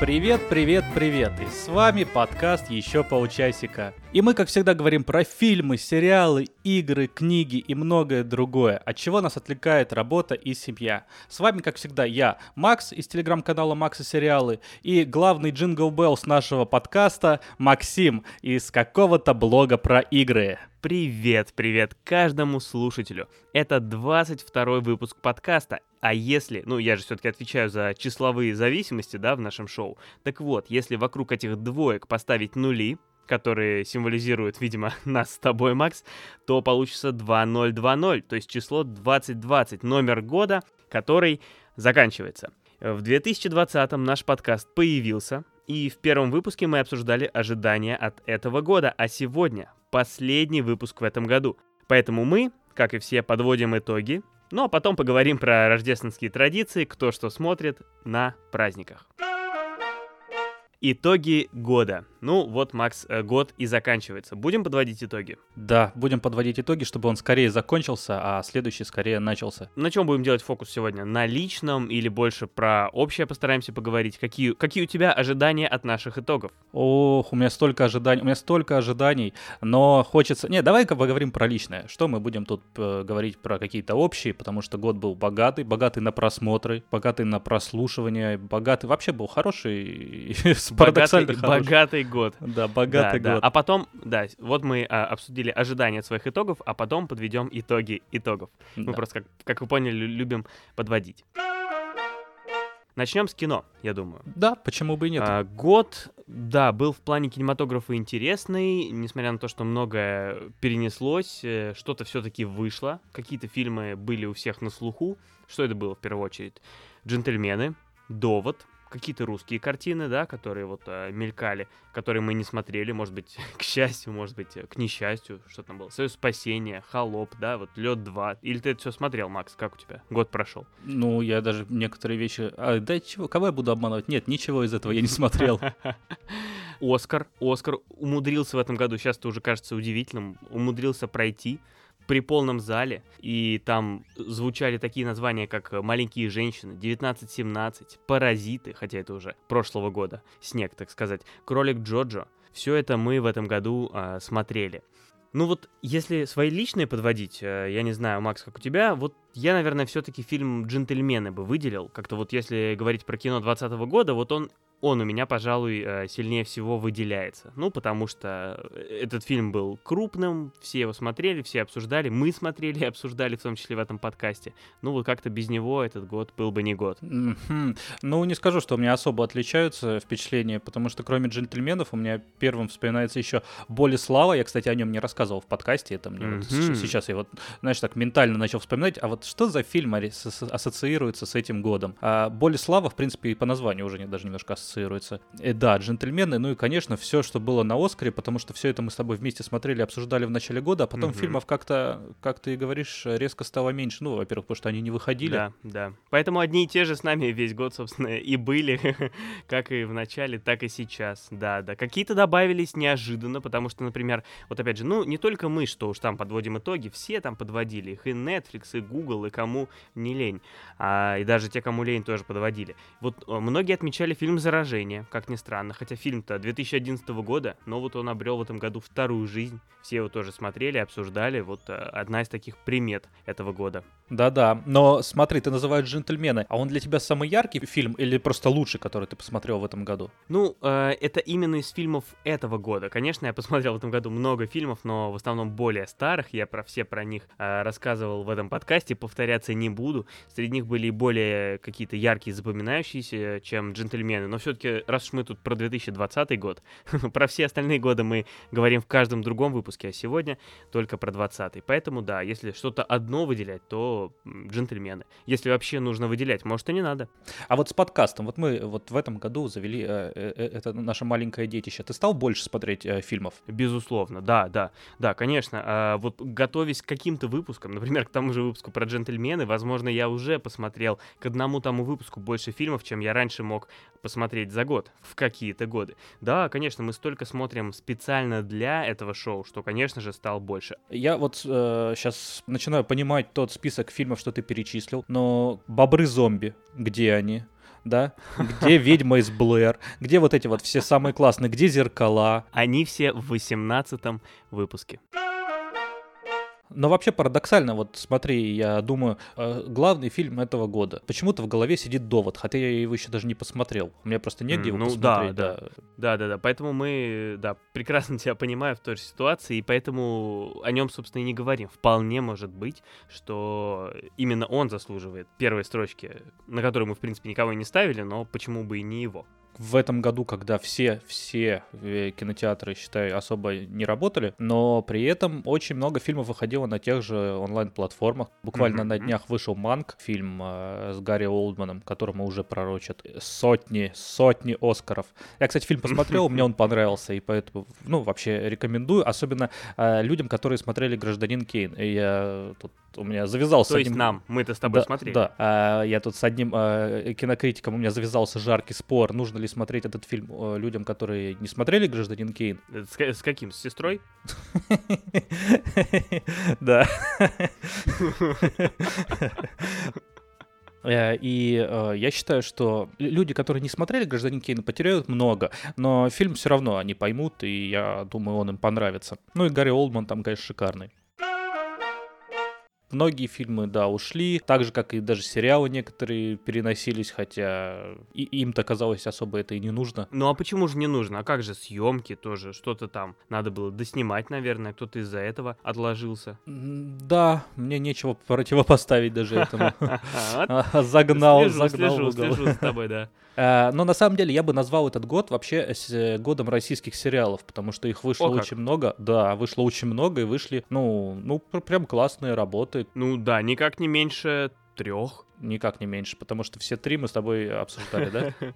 Привет, привет, привет! И с вами подкаст «Еще полчасика». И мы, как всегда, говорим про фильмы, сериалы, игры, книги и многое другое, от чего нас отвлекает работа и семья. С вами, как всегда, я, Макс из телеграм-канала Макс и сериалы, и главный jingle bells нашего подкаста Максим из какого-то блога про игры. Привет, привет каждому слушателю. Это 22 выпуск подкаста. А если, ну я же все-таки отвечаю за числовые зависимости, да, в нашем шоу. Так вот, если вокруг этих двоек поставить нули, которые символизируют, видимо, нас с тобой, Макс, то получится 2020, то есть число 2020, номер года, который заканчивается. В 2020 наш подкаст появился, и в первом выпуске мы обсуждали ожидания от этого года, а сегодня последний выпуск в этом году. Поэтому мы, как и все, подводим итоги, ну а потом поговорим про рождественские традиции, кто что смотрит на праздниках. Итоги года. Ну вот, Макс, э, год и заканчивается. Будем подводить итоги? Да, будем подводить итоги, чтобы он скорее закончился, а следующий скорее начался. На чем будем делать фокус сегодня? На личном или больше про общее постараемся поговорить? Какие, какие у тебя ожидания от наших итогов? Ох, у меня столько ожиданий, у меня столько ожиданий, но хочется... Не, давай-ка поговорим про личное. Что мы будем тут э, говорить про какие-то общие, потому что год был богатый, богатый на просмотры, богатый на прослушивание, богатый... Вообще был хороший, богатый, богатый год. Да, богатый да, год. Да. А потом, да, вот мы а, обсудили ожидания от своих итогов, а потом подведем итоги итогов. Мы да. просто, как, как вы поняли, любим подводить. Начнем с кино, я думаю. Да, почему бы и нет. А, год, да, был в плане кинематографа интересный, несмотря на то, что многое перенеслось, э, что-то все-таки вышло, какие-то фильмы были у всех на слуху. Что это было в первую очередь? «Джентльмены», «Довод», какие-то русские картины, да, которые вот э, мелькали, которые мы не смотрели, может быть, к счастью, может быть, к несчастью, что там было. Союз спасения, Холоп, да, вот Лед 2. Или ты это все смотрел, Макс, как у тебя? Год прошел. Ну, я даже некоторые вещи. А, да чего, кого я буду обманывать? Нет, ничего из этого я не смотрел. Оскар. Оскар умудрился в этом году, сейчас это уже кажется удивительным, умудрился пройти при полном зале, и там звучали такие названия, как «Маленькие женщины», «1917», «Паразиты», хотя это уже прошлого года, снег, так сказать, «Кролик Джоджо». Все это мы в этом году э, смотрели. Ну вот, если свои личные подводить, э, я не знаю, Макс, как у тебя, вот я, наверное, все-таки фильм «Джентльмены» бы выделил. Как-то вот если говорить про кино 2020 года, вот он он у меня, пожалуй, э, сильнее всего выделяется. Ну, потому что э, этот фильм был крупным, все его смотрели, все обсуждали, мы смотрели и обсуждали, в том числе в этом подкасте. Ну, вот как-то без него этот год был бы не год. Mm-hmm. Ну, не скажу, что у меня особо отличаются впечатления, потому что кроме «Джентльменов» у меня первым вспоминается еще «Боль и слава». Я, кстати, о нем не рассказывал в подкасте, это мне mm-hmm. вот сейчас я вот, знаешь, так ментально начал вспоминать, а вот что за фильм ассоциируется с этим годом? А «Боль и слава», в принципе, и по названию уже даже немножко ассоциируется. И э, да, джентльмены, ну и, конечно, все, что было на Оскаре, потому что все это мы с тобой вместе смотрели, обсуждали в начале года, а потом угу. фильмов как-то, как ты говоришь, резко стало меньше. Ну, во-первых, потому что они не выходили. Да, да. Поэтому одни и те же с нами весь год, собственно, и были, как и в начале, так и сейчас. Да, да. Какие-то добавились неожиданно, потому что, например, вот опять же, ну, не только мы, что уж там подводим итоги, все там подводили их, и Netflix, и Google, и кому не лень. А, и даже те, кому лень, тоже подводили. Вот э, многие отмечали фильм «Заражение», «Заражение», как ни странно. Хотя фильм-то 2011 года, но вот он обрел в этом году вторую жизнь. Все его тоже смотрели, обсуждали. Вот э, одна из таких примет этого года. Да-да, но смотри, ты называешь «Джентльмены», а он для тебя самый яркий фильм или просто лучший, который ты посмотрел в этом году? Ну, э, это именно из фильмов этого года. Конечно, я посмотрел в этом году много фильмов, но в основном более старых. Я про все про них э, рассказывал в этом подкасте, повторяться не буду. Среди них были и более какие-то яркие, запоминающиеся, чем «Джентльмены». Но все-таки, раз уж мы тут про 2020 год, про все остальные годы мы говорим в каждом другом выпуске, а сегодня только про 2020. Поэтому, да, если что-то одно выделять, то джентльмены. Если вообще нужно выделять, может и не надо. А вот с подкастом, вот мы вот в этом году завели э, э, э это наше маленькое детище. Ты стал больше смотреть фильмов? Безусловно, да, да, да, конечно. Э, вот готовясь к каким-то выпускам, например, к тому же выпуску про джентльмены, возможно, я уже посмотрел к одному тому выпуску больше фильмов, чем я раньше мог посмотреть за год, в какие-то годы. Да, конечно, мы столько смотрим специально для этого шоу, что, конечно же, стал больше. Я вот э, сейчас начинаю понимать тот список фильмов, что ты перечислил, но «Бобры-зомби», где они? да? Где «Ведьма из Блэр», где вот эти вот все самые классные, где «Зеркала». Они все в 18 выпуске. Но вообще парадоксально, вот смотри, я думаю, э, главный фильм этого года. Почему-то в голове сидит довод, хотя я его еще даже не посмотрел. У меня просто негде его ну, посмотреть. Да, да. да, да, да. Поэтому мы, да, прекрасно тебя понимаем в той же ситуации, и поэтому о нем, собственно, и не говорим. Вполне может быть, что именно он заслуживает первой строчки, на которую мы, в принципе, никого и не ставили, но почему бы и не его в этом году, когда все, все э, кинотеатры, считаю, особо не работали, но при этом очень много фильмов выходило на тех же онлайн-платформах. Буквально mm-hmm. на днях вышел «Манк», фильм э, с Гарри Олдманом, которому уже пророчат сотни, сотни Оскаров. Я, кстати, фильм посмотрел, мне он понравился, и поэтому, ну, вообще рекомендую, особенно э, людям, которые смотрели «Гражданин Кейн». И я тут у меня завязался... То есть одним... нам, мы-то с тобой да, смотрели. Да, а, я тут с одним а, кинокритиком, у меня завязался жаркий спор, нужно ли смотреть этот фильм а, людям, которые не смотрели «Гражданин Кейн». С, с каким? С сестрой? Да. Э, и э, я считаю, что люди, которые не смотрели «Гражданин Кейна», потеряют много, но фильм все равно они поймут, и я думаю, он им понравится. Ну и Гарри Олдман там, конечно, шикарный. Многие фильмы, да, ушли, так же, как и даже сериалы некоторые переносились, хотя и им-то казалось особо это и не нужно. Ну а почему же не нужно? А как же съемки тоже? Что-то там надо было доснимать, наверное, кто-то из-за этого отложился. Да, мне нечего противопоставить даже этому. Загнал, загнал Слежу с тобой, да. Э, но на самом деле я бы назвал этот год вообще э, годом российских сериалов, потому что их вышло О, очень много. Да, вышло очень много и вышли, ну, ну, прям классные работы. Ну да, никак не меньше трех. Никак не меньше, потому что все три мы с тобой обсуждали, да?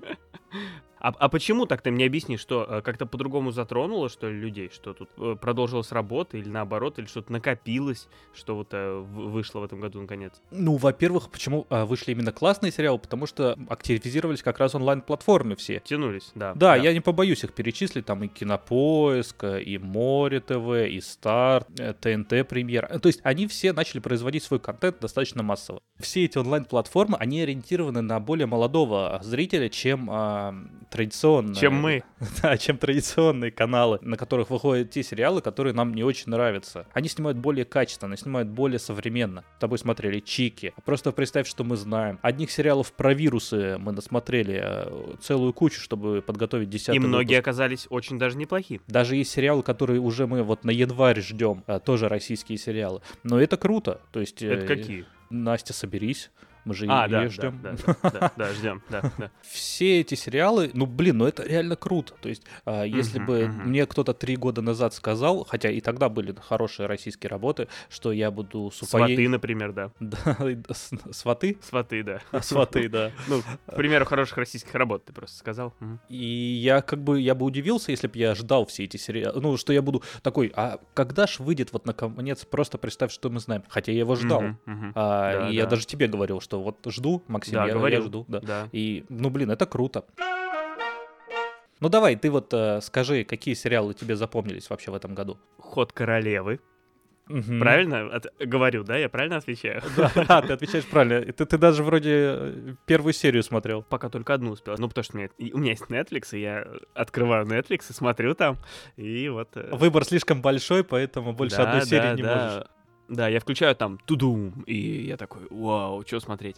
А, а почему так ты мне объяснишь, что э, как-то по-другому затронуло, что ли, людей, что тут э, продолжилась работа или наоборот, или что-то накопилось, что вот э, вышло в этом году наконец? Ну, во-первых, почему э, вышли именно классные сериалы? Потому что активизировались как раз онлайн-платформы все. Тянулись, да, да. Да, я не побоюсь их перечислить, там и Кинопоиск, и Море ТВ, и Старт, э, ТНТ Премьер. То есть они все начали производить свой контент достаточно массово. Все эти онлайн-платформы, они ориентированы на более молодого зрителя, чем э, традиционные... Чем мы. Да, чем традиционные каналы, на которых выходят те сериалы, которые нам не очень нравятся. Они снимают более качественно, снимают более современно. С тобой смотрели Чики. Просто представь, что мы знаем. Одних сериалов про вирусы мы насмотрели э, целую кучу, чтобы подготовить десятый И многие выпуск. оказались очень даже неплохие. Даже есть сериалы, которые уже мы вот на январь ждем, э, тоже российские сериалы. Но это круто. То есть... Это э, какие? Настя, соберись. Мы же а, ее да, ждем. Да, да, да, да, ждем, да, да. Все эти сериалы, ну блин, ну это реально круто. То есть, а, если бы мне кто-то три года назад сказал, хотя и тогда были хорошие российские работы, что я буду с Сваты, например, да. Да, сваты? Сваты, да. Сваты, да. Ну, к примеру, хороших российских работ ты просто сказал. И я как бы, я бы удивился, если бы я ждал все эти сериалы, ну, что я буду такой, а когда ж выйдет вот наконец, просто представь, что мы знаем. Хотя я его ждал. А, я даже тебе говорил, что вот жду, Максим, да, я, говорил. я жду. Да. да. И, ну, блин, это круто. Ну давай, ты вот э, скажи, какие сериалы тебе запомнились вообще в этом году? Ход королевы. Угу. Правильно От, говорю, да? Я правильно отвечаю? Да, ты отвечаешь правильно. Ты, ты даже вроде э, первую серию смотрел. Пока только одну успел. Ну, потому что у меня, у меня есть Netflix, и я открываю Netflix и смотрю там, и вот... Э, Выбор слишком большой, поэтому больше да, одной серии да, не да. можешь. Да, я включаю там тудум, и я такой, вау, что смотреть.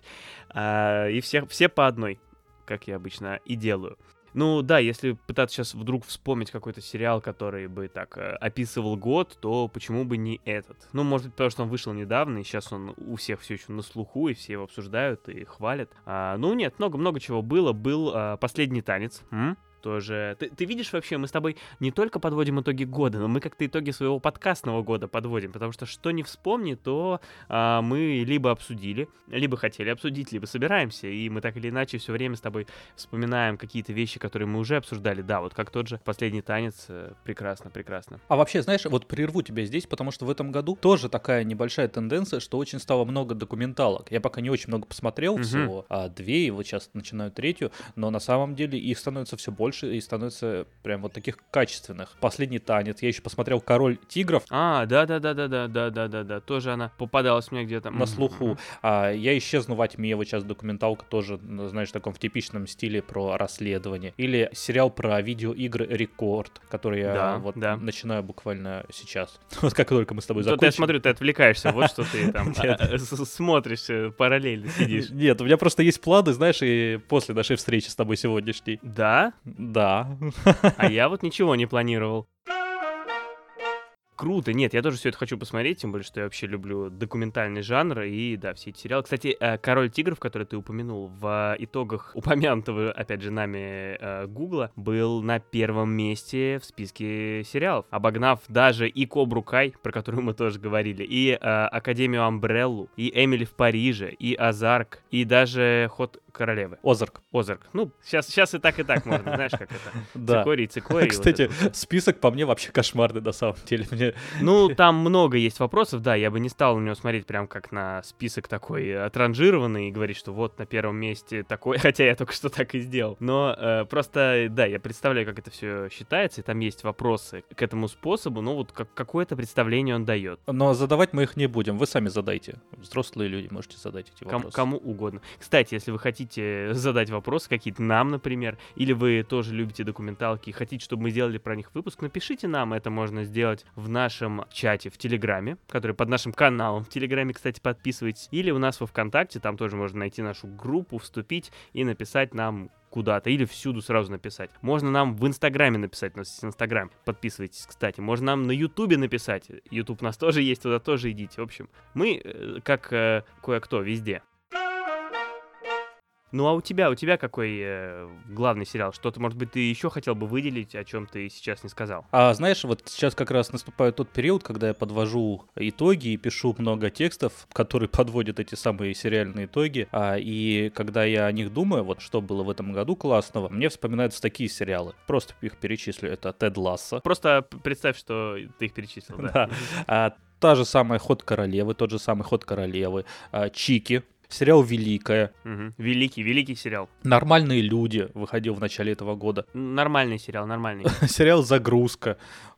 А, и все, все по одной, как я обычно и делаю. Ну да, если пытаться сейчас вдруг вспомнить какой-то сериал, который бы так э, описывал год, то почему бы не этот? Ну, может быть, потому что он вышел недавно, и сейчас он у всех все еще на слуху, и все его обсуждают и хвалят. А, ну нет, много-много чего было. Был а, последний танец. М? Тоже. Ты, ты видишь вообще, мы с тобой не только подводим итоги года, но мы как-то итоги своего подкастного года подводим, потому что что не вспомни, то а, мы либо обсудили, либо хотели обсудить, либо собираемся, и мы так или иначе все время с тобой вспоминаем какие-то вещи, которые мы уже обсуждали. Да, вот как тот же последний танец, э, прекрасно, прекрасно. А вообще, знаешь, вот прерву тебя здесь, потому что в этом году тоже такая небольшая тенденция, что очень стало много документалок. Я пока не очень много посмотрел угу. всего, а две, и вот сейчас начинаю третью, но на самом деле их становится все больше больше и становится прям вот таких качественных. Последний танец. Я еще посмотрел Король тигров. А, да, да, да, да, да, да, да, да, да. Тоже она попадалась мне где-то на слуху. А, я исчезну во тьме. Вот сейчас документалка тоже, ну, знаешь, в таком в типичном стиле про расследование. Или сериал про видеоигры Рекорд, который я да, вот да. начинаю буквально сейчас. Вот как только мы с тобой закончим. Я смотрю, ты отвлекаешься. Вот что ты там а, смотришь э, параллельно сидишь. Нет, у меня просто есть планы, знаешь, и после нашей встречи с тобой сегодняшней. Да? Да. А я вот ничего не планировал круто. Нет, я тоже все это хочу посмотреть, тем более, что я вообще люблю документальный жанр и, да, все эти сериалы. Кстати, э, «Король тигров», который ты упомянул, в итогах упомянутого, опять же, нами э, Гугла, был на первом месте в списке сериалов, обогнав даже и «Кобру Кай», про которую мы тоже говорили, и э, «Академию Амбреллу», и «Эмили в Париже», и «Азарк», и даже «Ход королевы». Озарк. Озарк. Ну, сейчас, сейчас и так, и так можно, знаешь, как это. Да. Цикорий, цикорий. Кстати, список по мне вообще кошмарный, на самом деле. Мне ну, там много есть вопросов, да, я бы не стал на него смотреть прям как на список такой отранжированный и говорить, что вот на первом месте такой, хотя я только что так и сделал. Но э, просто, да, я представляю, как это все считается, и там есть вопросы к этому способу, но вот как, какое-то представление он дает. Но задавать мы их не будем, вы сами задайте. Взрослые люди можете задать эти вопросы. Кому, кому угодно. Кстати, если вы хотите задать вопросы какие-то нам, например, или вы тоже любите документалки и хотите, чтобы мы сделали про них выпуск, напишите нам, это можно сделать в нашем чате в Телеграме, который под нашим каналом в Телеграме, кстати, подписывайтесь, или у нас во Вконтакте, там тоже можно найти нашу группу, вступить и написать нам куда-то или всюду сразу написать. Можно нам в Инстаграме написать, у нас есть Инстаграм, подписывайтесь, кстати. Можно нам на Ютубе написать, Ютуб у нас тоже есть, туда тоже идите. В общем, мы, э, как э, кое-кто, везде. Ну а у тебя, у тебя какой э, главный сериал? Что-то, может быть, ты еще хотел бы выделить, о чем ты сейчас не сказал? А знаешь, вот сейчас как раз наступает тот период, когда я подвожу итоги и пишу много текстов, которые подводят эти самые сериальные итоги. А, и когда я о них думаю, вот что было в этом году классного, мне вспоминаются такие сериалы. Просто их перечислю. Это Тед Ласса. Просто представь, что ты их перечислил, да. А, та же самая Ход Королевы, тот же самый Ход Королевы, а, Чики, сериал «Великая». Угу. Великий, великий сериал. «Нормальные люди» выходил в начале этого года. Нормальный сериал, нормальный. сериал «Загрузка».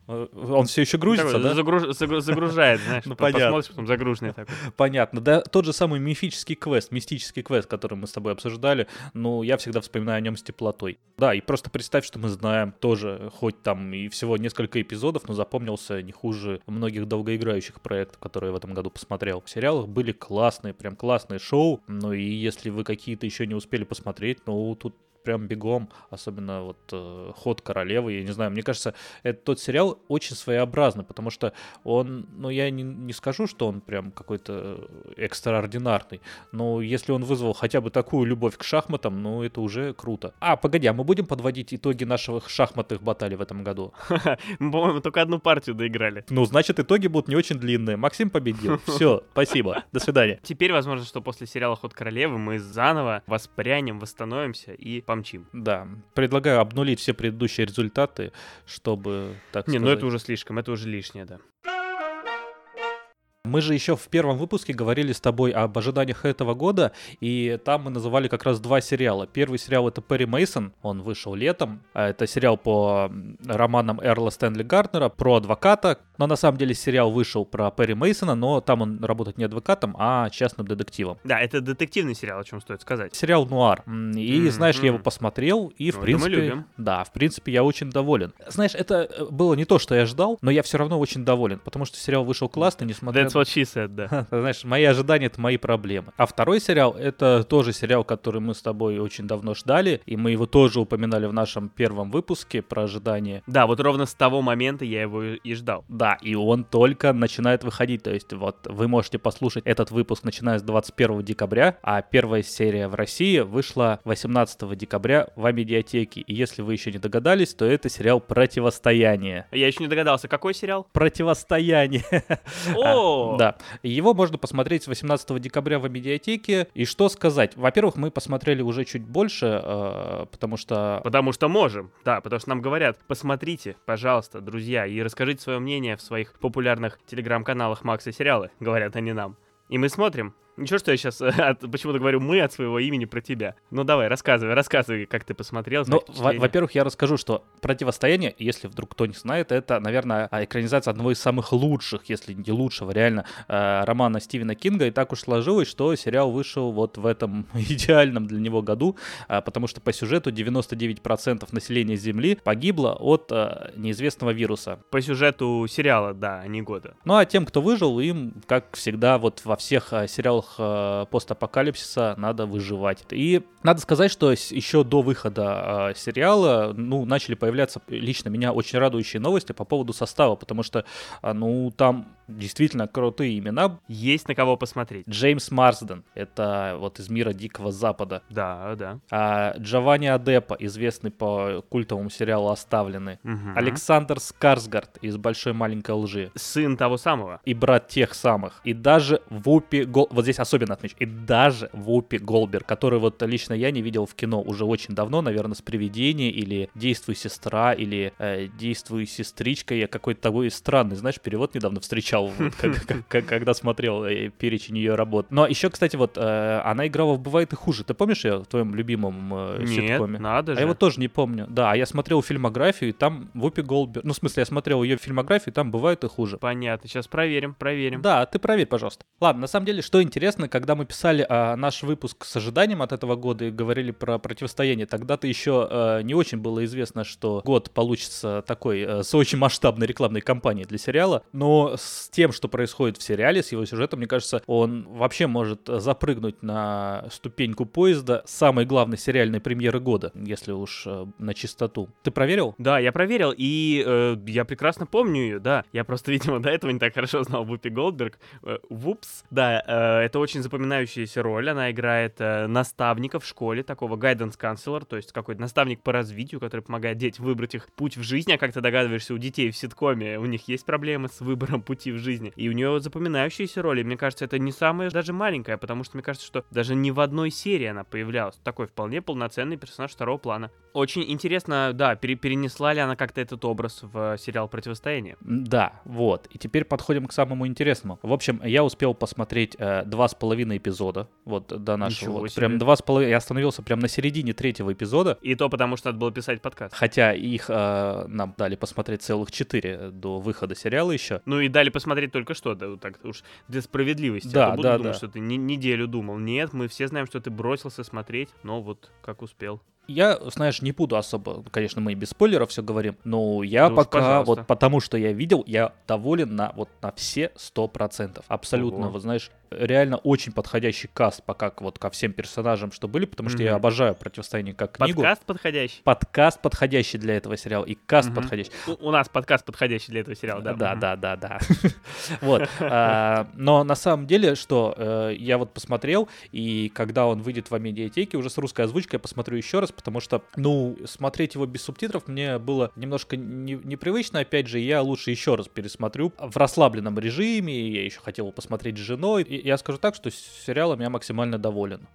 Э, он все еще грузится, такой, да? Загруж, загружает, знаешь, ну, понятно. посмотришь, потом загруженный такой. Понятно. Да, тот же самый мифический квест, мистический квест, который мы с тобой обсуждали, ну, я всегда вспоминаю о нем с теплотой. Да, и просто представь, что мы знаем тоже, хоть там и всего несколько эпизодов, но запомнился не хуже многих долгоиграющих проектов, которые я в этом году посмотрел. В сериалах были классные, прям классные шоу, ну и если вы какие-то еще не успели посмотреть, ну, тут прям бегом, особенно вот э, «Ход королевы», я не знаю, мне кажется, этот тот сериал очень своеобразный, потому что он, ну, я не, не скажу, что он прям какой-то экстраординарный, но если он вызвал хотя бы такую любовь к шахматам, ну, это уже круто. А, погоди, а мы будем подводить итоги наших шахматных баталий в этом году? Мы, по-моему, только одну партию доиграли. Ну, значит, итоги будут не очень длинные. Максим победил. Все, спасибо. До свидания. Теперь, возможно, что после сериала «Ход королевы» мы заново воспрянем, восстановимся и помчим. Да. Предлагаю обнулить все предыдущие результаты, чтобы, так Не, сказать... ну это уже слишком, это уже лишнее, да. Мы же еще в первом выпуске говорили с тобой об ожиданиях этого года, и там мы называли как раз два сериала. Первый сериал это Перри Мейсон, он вышел летом. А это сериал по романам Эрла Стэнли Гарднера про адвоката. Но на самом деле сериал вышел про Перри Мейсона, но там он работает не адвокатом, а частным детективом. Да, это детективный сериал, о чем стоит сказать. Сериал Нуар. И mm-hmm. знаешь, я его посмотрел, и в ну, принципе, да, в принципе, я очень доволен. Знаешь, это э, было не то, что я ждал, но я все равно очень доволен, потому что сериал вышел классный, несмотря That's what she said, да. Знаешь, мои ожидания — это мои проблемы. А второй сериал — это тоже сериал, который мы с тобой очень давно ждали, и мы его тоже упоминали в нашем первом выпуске про ожидания. Да, вот ровно с того момента я его и ждал. Да, и он только начинает выходить, то есть вот вы можете послушать этот выпуск начиная с 21 декабря, а первая серия в России вышла 18 декабря в Амедиатеке. И если вы еще не догадались, то это сериал «Противостояние». Я еще не догадался, какой сериал? «Противостояние». О! Да. Его можно посмотреть с 18 декабря в медиатеке. И что сказать? Во-первых, мы посмотрели уже чуть больше, э, потому что... Потому что можем, да, потому что нам говорят, посмотрите, пожалуйста, друзья, и расскажите свое мнение в своих популярных телеграм-каналах Макса Сериалы, говорят они нам. И мы смотрим, Ничего, что я сейчас почему-то говорю мы от своего имени про тебя. Ну давай, рассказывай, рассказывай, как ты посмотрел. Ну, во-первых, я расскажу, что «Противостояние», если вдруг кто не знает, это, наверное, экранизация одного из самых лучших, если не лучшего, реально, э, романа Стивена Кинга. И так уж сложилось, что сериал вышел вот в этом идеальном для него году, э, потому что по сюжету 99% населения Земли погибло от э, неизвестного вируса. По сюжету сериала, да, а не года. Ну а тем, кто выжил, им, как всегда, вот во всех сериалах постапокалипсиса надо выживать. И надо сказать, что еще до выхода сериала, ну, начали появляться лично меня очень радующие новости по поводу состава, потому что, ну, там действительно крутые имена. Есть на кого посмотреть. Джеймс Марсден, это вот из мира Дикого Запада. Да, да. А, Джованни Адепа, известный по культовому сериалу «Оставлены». Угу. Александр Скарсгард из «Большой маленькой лжи». Сын того самого. И брат тех самых. И даже Вупи Гол... Вот здесь особенно отмечу. И даже Вупи Голбер, который вот лично я не видел в кино уже очень давно, наверное, с «Привидение» или «Действуй, сестра» или э, «Действуй, сестричка». Я какой-то такой странный, знаешь, перевод недавно встречал читал, когда смотрел э, перечень ее работ. Но еще, кстати, вот э, она играла в «Бывает и хуже». Ты помнишь ее в твоем любимом э, ситкоме? надо же. А я вот тоже не помню. Да, а я смотрел фильмографию, и там Вупи Голбер... Ну, в смысле, я смотрел ее фильмографию, и там «Бывает и хуже». Понятно, сейчас проверим, проверим. Да, ты проверь, пожалуйста. Ладно, на самом деле, что интересно, когда мы писали а, наш выпуск с ожиданием от этого года и говорили про противостояние, тогда-то еще не очень было известно, что год получится такой с очень масштабной рекламной кампанией для сериала, но с тем, что происходит в сериале, с его сюжетом, мне кажется, он вообще может запрыгнуть на ступеньку поезда самой главной сериальной премьеры года, если уж э, на чистоту. Ты проверил? Да, я проверил, и э, я прекрасно помню ее, да. Я просто, видимо, до этого не так хорошо знал Вупи Голдберг. Э. Да, э, это очень запоминающаяся роль. Она играет э, наставника в школе, такого guidance counselor, то есть какой-то наставник по развитию, который помогает детям выбрать их путь в жизни. А как ты догадываешься, у детей в ситкоме у них есть проблемы с выбором пути в жизни. И у нее запоминающиеся роли. Мне кажется, это не самая даже маленькая, потому что мне кажется, что даже не в одной серии она появлялась. Такой вполне полноценный персонаж второго плана. Очень интересно, да, пере перенесла ли она как-то этот образ в сериал «Противостояние». Да, вот. И теперь подходим к самому интересному. В общем, я успел посмотреть э, два с половиной эпизода, вот до нашего. Вот, прям два с половиной. Я остановился прям на середине третьего эпизода. И то потому, что надо было писать подкаст. Хотя их э, нам дали посмотреть целых четыре до выхода сериала еще. Ну и дали посмотреть только что, да, так уж для справедливости. Да, а то буду да, думать, да. что ты не, неделю думал. Нет, мы все знаем, что ты бросился смотреть, но вот как успел. Я, знаешь, не буду особо, конечно, мы и без спойлеров все говорим, но я Да пока, пожалуйста. вот потому что я видел, я доволен на вот на все сто процентов. Абсолютно, Ого. вот знаешь, реально очень подходящий каст пока к- вот ко всем персонажам, что были, потому что я Мгм. обожаю противостояние как книгу. Подкаст подходящий? Подкаст подходящий для этого сериала и каст Мгм. подходящий. У, у нас подкаст подходящий для этого сериала, да? Да, Мгм. да, да, да. Вот. А, Но на самом деле, что э, я вот посмотрел, и когда он выйдет в медиатеке уже с русской озвучкой, я посмотрю еще раз, потому что, ну, смотреть его без субтитров мне было немножко не- непривычно, опять же, я лучше еще раз пересмотрю в расслабленном режиме, я еще хотел посмотреть с женой. И я скажу так, что сериалом я максимально доволен.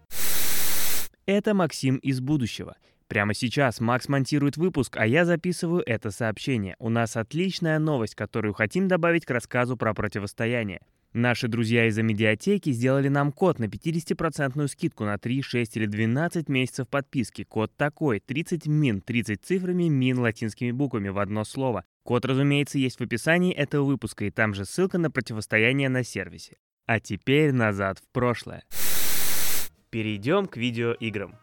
Это Максим из будущего. Прямо сейчас Макс монтирует выпуск, а я записываю это сообщение. У нас отличная новость, которую хотим добавить к рассказу про противостояние. Наши друзья из медиатеки сделали нам код на 50% скидку на 3, 6 или 12 месяцев подписки. Код такой, 30 мин, 30 цифрами, мин латинскими буквами в одно слово. Код, разумеется, есть в описании этого выпуска, и там же ссылка на противостояние на сервисе. А теперь назад в прошлое. Перейдем к видеоиграм.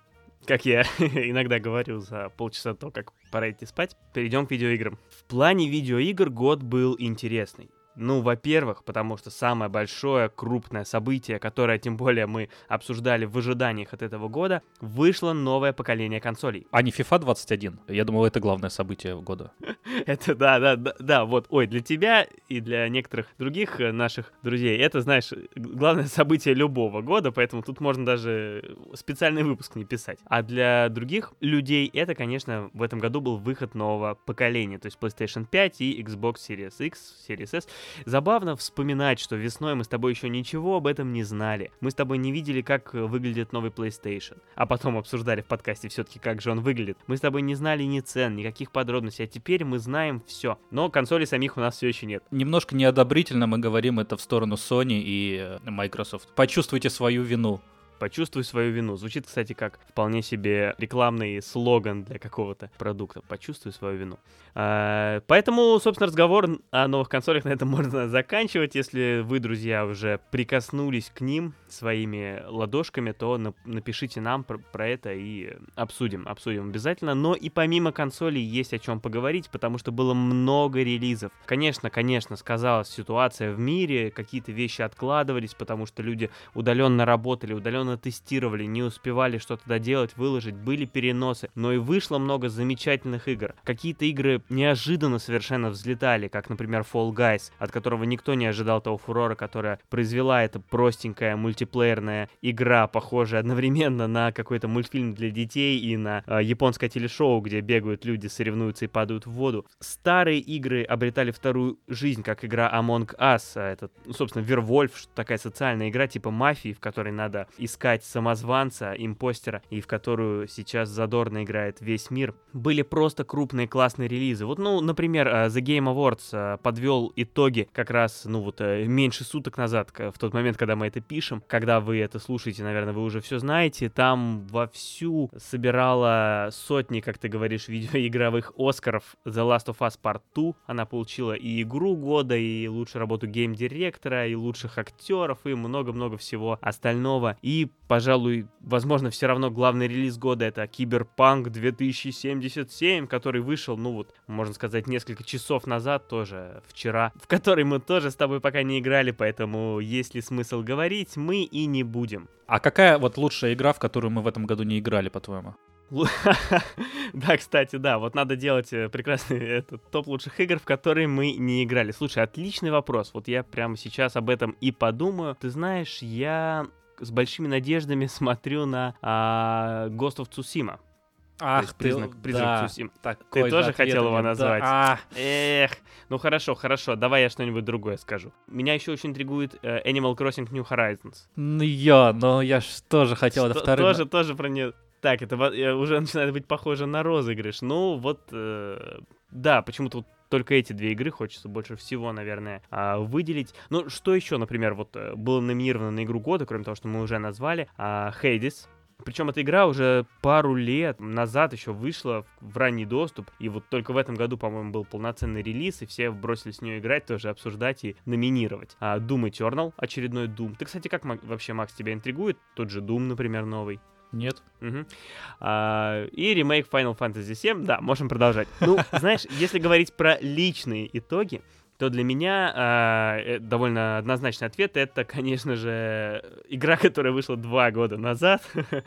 Как я иногда говорю за полчаса до того, как пора идти спать, перейдем к видеоиграм. В плане видеоигр год был интересный. Ну, во-первых, потому что самое большое, крупное событие, которое, тем более, мы обсуждали в ожиданиях от этого года, вышло новое поколение консолей. А не FIFA 21. Я думал, это главное событие года. Это да, да, да, да, вот, ой, для тебя и для некоторых других э, наших друзей, это, знаешь, главное событие любого года, поэтому тут можно даже специальный выпуск не писать. А для других людей это, конечно, в этом году был выход нового поколения, то есть PlayStation 5 и Xbox Series X, Series S. Забавно вспоминать, что весной мы с тобой еще ничего об этом не знали. Мы с тобой не видели, как выглядит новый PlayStation. А потом обсуждали в подкасте все-таки, как же он выглядит. Мы с тобой не знали ни цен, никаких подробностей, а теперь мы знаем все. Но консолей самих у нас все еще нет. Немножко неодобрительно мы говорим это в сторону Sony и э, Microsoft. Почувствуйте свою вину. Почувствуй свою вину. Звучит, кстати, как вполне себе рекламный слоган для какого-то продукта. Почувствуй свою вину. А, поэтому, собственно, разговор о новых консолях на этом можно заканчивать. Если вы, друзья, уже прикоснулись к ним своими ладошками, то на- напишите нам про это и обсудим. Обсудим обязательно. Но и помимо консолей есть о чем поговорить, потому что было много релизов. Конечно, конечно, сказалась ситуация в мире, какие-то вещи откладывались, потому что люди удаленно работали, удаленно тестировали, не успевали что-то доделать, выложить, были переносы. Но и вышло много замечательных игр. Какие-то игры неожиданно совершенно взлетали, как, например, Fall Guys, от которого никто не ожидал того фурора, которая произвела эта простенькая мультиплеерная игра, похожая одновременно на какой-то мультфильм для детей и на э, японское телешоу, где бегают люди, соревнуются и падают в воду. Старые игры обретали вторую жизнь, как игра Among Us, а это, ну, собственно, Werewolf, такая социальная игра типа мафии, в которой надо искать самозванца, импостера, и в которую сейчас задорно играет весь мир. Были просто крупные классные релизы. Вот, ну, например, э, The Game Awards э, подвел итоги как раз, ну, вот, э, меньше суток назад, в тот момент, когда мы это пишем. Когда вы это слушаете, наверное, вы уже все знаете. Там вовсю собирала сотни, как ты говоришь, видеоигровых Оскаров The Last of Us Part 2. Она получила и игру года, и лучшую работу гейм-директора, и лучших актеров, и много-много всего остального. И, пожалуй, возможно, все равно главный релиз года это Киберпанк 2077, который вышел, ну вот, можно сказать, несколько часов назад, тоже вчера, в который мы тоже с тобой пока не играли, поэтому есть ли смысл говорить, мы и не будем. А какая вот лучшая игра, в которую мы в этом году не играли, по-твоему? Да, кстати, да, вот надо делать э, прекрасный этот топ лучших игр, в которые мы не играли. Слушай, отличный вопрос. Вот я прямо сейчас об этом и подумаю. Ты знаешь, я с большими надеждами смотрю на а, Ghost of Tsushima. Есть признак, признак Цусимы. такой Ты же тоже хотел его да. назвать? А, Эх, ну хорошо, хорошо, давай я что-нибудь другое скажу. Меня еще очень интригует э, Animal Crossing New Horizons. ну я, но я ж тоже хотел это вторым. Тоже, тоже про нее. Так, это э, уже начинает быть похоже на розыгрыш. Ну, вот, э, да, почему-то вот только эти две игры хочется больше всего, наверное, а, выделить. Ну, что еще, например, вот э, было номинировано на игру года, кроме того, что мы уже назвали, а, Hades. Причем эта игра уже пару лет назад еще вышла в- ранний доступ, и вот только в этом году, по-моему, был полноценный релиз, и все бросились в нее играть, тоже обсуждать и номинировать. А Doom Eternal, очередной Doom. Ты, кстати, как вообще, Макс, тебя интригует? Тот же Doom, например, новый. Нет. Мгм. А, и ремейк Final Fantasy VII, да, можем продолжать. Ну, знаешь, если говорить про личные итоги, то для меня а, э, довольно однозначный ответ это, конечно же, игра, которая вышла два года назад.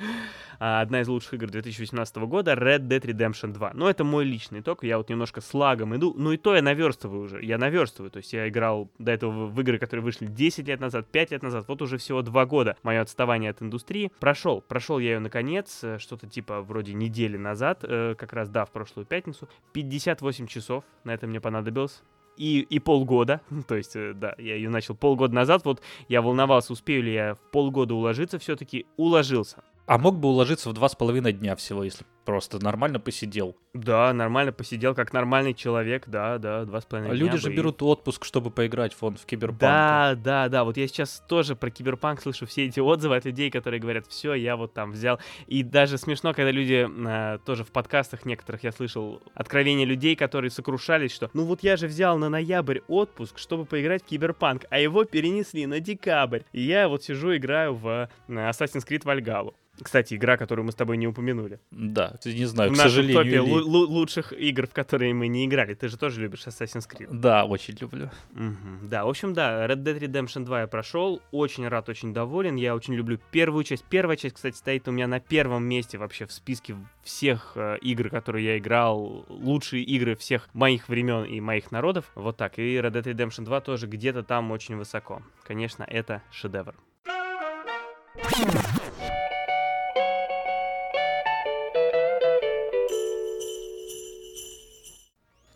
А, Одна из лучших игр 2018 года Red Dead Redemption 2. Но это мой личный итог. Я вот немножко с лагом иду. Ну и то я наверстываю уже. Я наверстываю. То есть я играл до этого в игры, которые вышли 10 лет назад, 5 лет назад. Вот уже всего два года мое отставание от индустрии. Прошел. Прошел я ее наконец. э, Что-то типа вроде недели назад. э, Как раз, да, в прошлую пятницу. 58 часов на это мне понадобилось и, и полгода, то есть, э, да, я ее начал полгода назад, вот я волновался, успею ли я в полгода уложиться, все-таки уложился. А мог бы уложиться в два с половиной дня всего, если просто нормально посидел. Да, нормально посидел, как нормальный человек, да, да, два с половиной Люди дня же бы и- берут отпуск, чтобы поиграть вон в киберпанк. Да, да, да, вот я сейчас тоже про киберпанк слышу все эти отзывы от людей, которые говорят, все, я вот там взял. И даже смешно, когда люди, э, тоже в подкастах некоторых я слышал откровения людей, которые сокрушались, что ну вот я же взял на ноябрь отпуск, чтобы поиграть в киберпанк, а его перенесли на декабрь. И я вот сижу, играю в э, Assassin's Creed Valhalla. Кстати, игра, которую мы с тобой не упомянули. Да, ты не знаю, в к сожалению. топе или- лу- лу- лучших игр, в которые мы не играли. Ты же тоже любишь Assassin's Creed. Да, очень люблю. Мгм. Да, в общем, да, Red Dead Redemption 2 я прошел, очень рад, очень доволен, я очень люблю первую часть. Первая часть, кстати, стоит у меня на первом месте вообще в списке всех э, игр, которые я играл, лучшие игры всех моих времен и моих народов. Вот так, и Red Dead Redemption 2 тоже где-то там очень высоко. Конечно, это шедевр.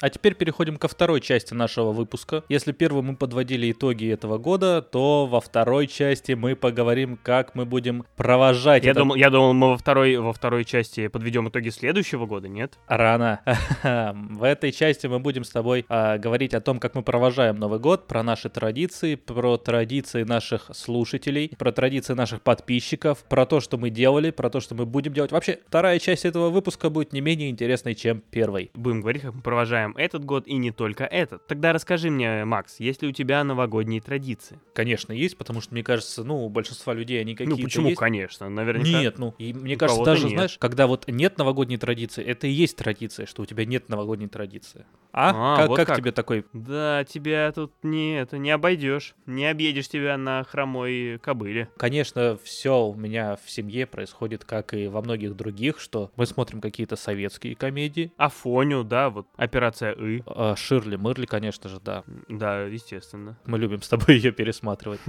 А теперь переходим ко второй части нашего выпуска. Если первым мы подводили итоги этого года, то во второй части мы поговорим, как мы будем провожать. Я, это... думал, я думал, мы во второй, во второй части подведем итоги следующего года, нет? Рано. В этой части мы будем с тобой а, говорить о том, как мы провожаем Новый год, про наши традиции, про традиции наших слушателей, про традиции наших подписчиков, про то, что мы делали, про то, что мы будем делать. Вообще, вторая часть этого выпуска будет не менее интересной, чем первой. Будем говорить, как мы провожаем этот год и не только этот. Тогда расскажи мне, Макс, есть ли у тебя новогодние традиции? Конечно, есть, потому что, мне кажется, ну, у большинства людей они какие-то Ну почему, есть. конечно, наверняка. Нет, ну, и мне кажется, даже, нет. знаешь, когда вот нет новогодней традиции, это и есть традиция, что у тебя нет новогодней традиции. А? А, как вот как как. тебе такой? Да, тебя тут не, это, не обойдешь. Не объедешь тебя на хромой кобыле. Конечно, все у меня в семье происходит, как и во многих других, что мы смотрим какие-то советские комедии. Афоню, да, вот операция И. А, Ширли Мырли, конечно же, да. Да, естественно. Мы любим с тобой ее пересматривать.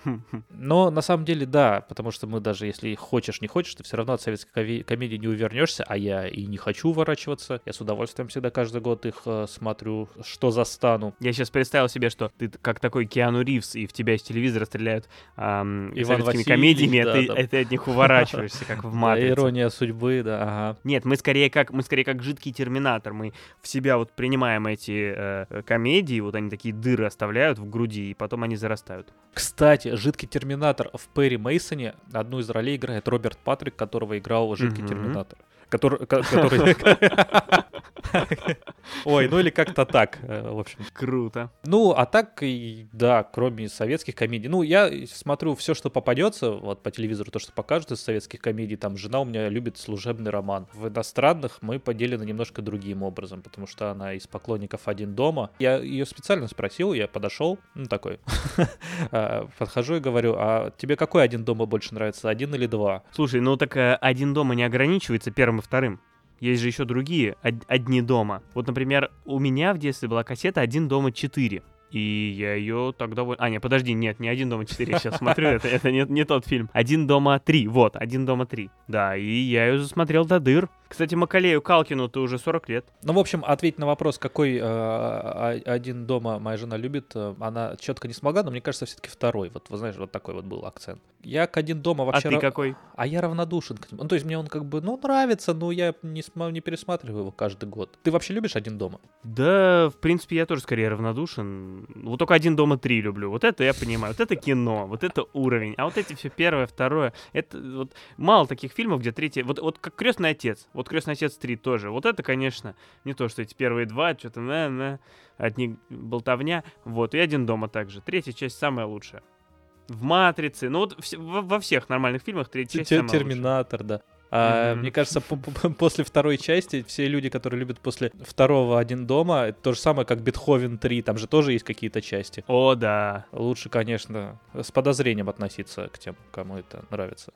Но на самом деле, да, потому что мы даже если хочешь, не хочешь, ты все равно от советской комедии не увернешься, а я и не хочу уворачиваться. Я с удовольствием всегда каждый год их э, смотрю, что застану. Я сейчас представил себе, что ты как такой Киану Ривз, и в тебя из телевизора стреляют Иван советскими комедиями, а да, ты, да. а ты от них уворачиваешься, как в матрице. ирония судьбы, да, ага. Нет, мы скорее как мы скорее как жидкий терминатор. Мы в себя вот принимаем эти э, комедии, вот они такие дыры оставляют в груди, и потом они зарастают. Кстати, жидкий терминатор в Перри Мейсоне одну из ролей играет Роберт Патрик, которого играл жидкий Мгм. терминатор. Который, ко- который... Ой, ну или как-то так, э, в общем. Круто. Ну, а так, да, кроме советских комедий. Ну, я смотрю все, что попадется, вот по телевизору, то, что покажут из советских комедий. Там жена у меня любит служебный роман. В иностранных мы поделены немножко другим образом, потому что она из поклонников «Один дома». Я ее специально спросил, я подошел, ну, такой, а, подхожу и говорю, а тебе какой «Один дома» больше нравится, один или два? Слушай, ну так э, один дома не ограничивается первым и вторым. Есть же еще другие од- одни дома. Вот, например, у меня в детстве была кассета «Один дома 4». И я ее довольно... А, нет, подожди, нет, не «Один дома 4», я сейчас смотрю, это, это не, не тот фильм. «Один дома 3», вот, «Один дома 3». Да, и я ее засмотрел до дыр. Кстати, Макалею Калкину-то уже 40 лет. Ну, в общем, ответить на вопрос, какой э, а- один дома моя жена любит, э, она четко не смогла, но мне кажется, все-таки второй. Вот, вы знаешь, вот такой вот был акцент. Я к один дома А вообще... ты ра- какой? А я равнодушен к нему. Ну, то есть мне он как бы, ну, нравится, но я не, сма- не пересматриваю его каждый год. Ты вообще любишь один дома? Да, в принципе, я тоже скорее равнодушен. Вот только «Один дома 3» люблю. Вот это я понимаю. Вот это кино, вот это уровень. А вот эти все первое, второе. Это вот мало таких фильмов, где третье... Вот, вот как «Крестный отец». Вот «Крестный отец 3» тоже. Вот это, конечно, не то, что эти первые два, что-то на-на, одни болтовня. Вот, и «Один дома» также. Третья часть самая лучшая. В «Матрице». Ну вот вс- во, во всех нормальных фильмах третья часть самая лучшая. Терминатор, да. А, Мгм. Мне кажется, по- по- после второй части все люди, которые любят после второго один дома, это то же самое, как Бетховен 3, там же тоже есть какие-то части. О, да. Лучше, конечно, с подозрением относиться к тем, кому это нравится.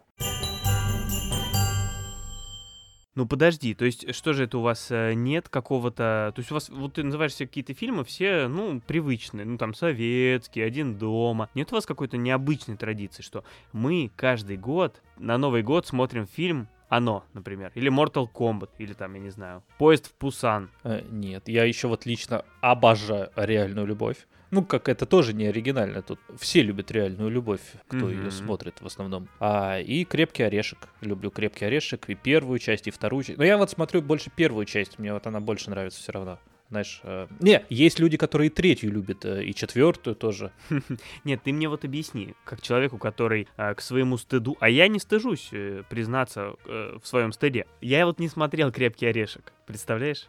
Ну подожди, то есть что же это у вас э, нет какого-то... То есть у вас, вот ты называешь все какие-то фильмы, все, ну, привычные, ну там советские, один дома. Нет у вас какой-то необычной традиции, что мы каждый год на Новый год смотрим фильм «Оно», например, или Mortal Kombat, или там, я не знаю, «Поезд в Пусан». Э, Нет, я еще вот лично обожаю реальную любовь. Ну, как это тоже не оригинально. Тут все любят реальную любовь, кто ее Мгм. смотрит в основном. А, и крепкий орешек. Люблю крепкий орешек и первую часть, и вторую часть. Но я вот смотрю больше первую часть. Мне вот она больше нравится все равно. Знаешь, э, не, есть люди, которые и третью любят, э, и четвертую тоже. Нет, ты мне вот объясни, как человеку, который э, к своему стыду, а я не стыжусь э, признаться э, в своем стыде. Я вот не смотрел «Крепкий орешек», представляешь?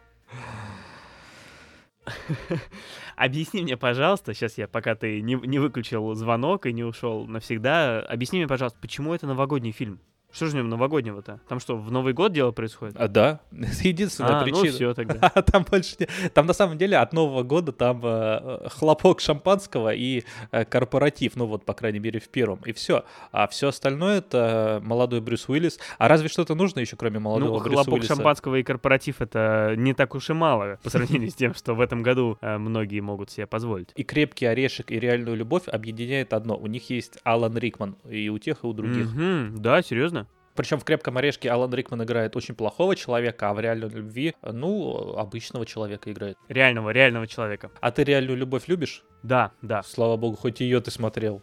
Объясни мне, пожалуйста, сейчас я, пока ты не, не выключил звонок и не ушел навсегда, объясни мне, пожалуйста, почему это новогодний фильм? Что же в нем новогоднего-то? Там что, в Новый год дело происходит? А, да, единственная А, ну причина. все тогда. А там больше не- Там на самом деле от Нового года там э, э, хлопок шампанского и э, корпоратив, ну вот, по крайней мере, в первом, и все. А все остальное это молодой Брюс Уиллис. А разве что-то нужно еще, кроме молодого Ну, Брюса хлопок Уиллиса? шампанского и корпоратив это не так уж и мало по сравнению с тем, что в этом году э, многие могут себе позволить. И крепкий орешек, и реальную любовь объединяет одно. У них есть Алан Рикман, и у тех, и у других. Мгм, Да, серьезно? Причем в «Крепком орешке» Алан Рикман играет очень плохого человека, а в «Реальной любви», ну, обычного человека играет. Реального, реального человека. А ты «Реальную любовь» любишь? Да, да. Слава богу, хоть ее ты смотрел.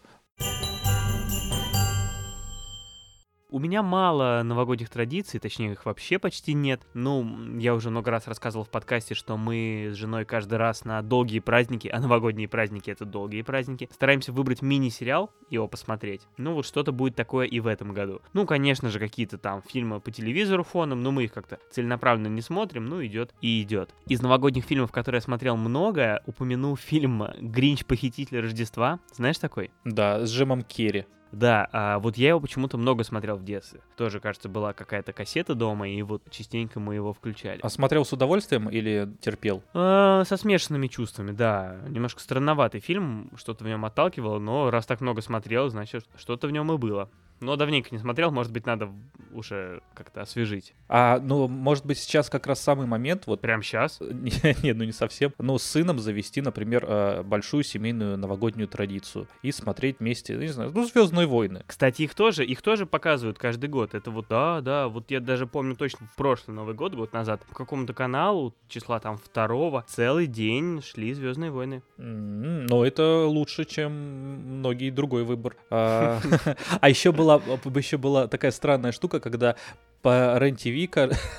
У меня мало новогодних традиций, точнее их вообще почти нет. Ну, я уже много раз рассказывал в подкасте, что мы с женой каждый раз на долгие праздники, а новогодние праздники это долгие праздники, стараемся выбрать мини-сериал и его посмотреть. Ну вот что-то будет такое и в этом году. Ну, конечно же, какие-то там фильмы по телевизору фоном, но мы их как-то целенаправленно не смотрим, ну идет и идет. Из новогодних фильмов, которые я смотрел много, упомяну фильм «Гринч. Похититель Рождества». Знаешь такой? Да, с Джимом Керри. Да, а вот я его почему-то много смотрел в детстве. Тоже, кажется, была какая-то кассета дома, и вот частенько мы его включали. А смотрел с удовольствием или терпел? А, со смешанными чувствами, да. Немножко странноватый фильм, что-то в нем отталкивало, но раз так много смотрел, значит, что-то в нем и было. Но давненько не смотрел, может быть, надо уже как-то освежить. А, ну, может быть, сейчас как раз самый момент, вот... Прям сейчас? Нет, ну не совсем. Ну, с сыном завести, например, э, большую семейную новогоднюю традицию и смотреть вместе, не знаю, ну, «Звездные войны». Кстати, их тоже, их тоже показывают каждый год. Это вот, да, да, вот я даже помню точно в прошлый Новый год, год назад, по какому-то каналу, числа там второго, целый день шли «Звездные войны». Ну, это лучше, чем многие другой выбор. А, а еще была, еще была такая странная штука, когда по РЕН-ТВ,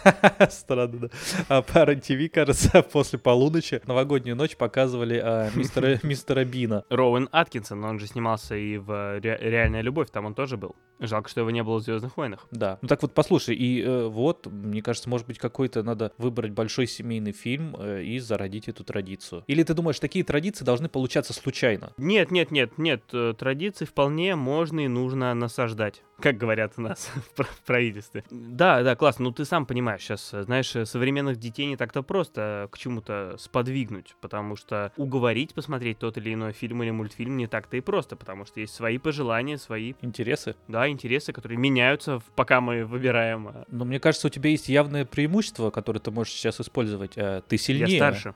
странно, да, а по РЕН-ТВ, кажется, после полуночи новогоднюю ночь показывали а, мистера, мистера Бина. Роуэн Аткинсон, он же снимался и в Ре- «Реальная любовь», там он тоже был. Жалко, что его не было в «Звездных войнах». Да. Ну так вот, послушай, и э, вот, мне кажется, может быть, какой-то надо выбрать большой семейный фильм э, и зародить эту традицию. Или ты думаешь, такие традиции должны получаться случайно? Нет, нет, нет, нет, э, традиции вполне можно и нужно насаждать, как говорят у нас в правительстве. Да, да, классно. Ну, ты сам понимаешь, сейчас, знаешь, современных детей не так-то просто к чему-то сподвигнуть, потому что уговорить посмотреть тот или иной фильм или мультфильм не так-то и просто, потому что есть свои пожелания, свои... Интересы? Да, интересы, которые меняются, пока мы выбираем. Но мне кажется, у тебя есть явное преимущество, которое ты можешь сейчас использовать. Э, ты сильнее. Я старше.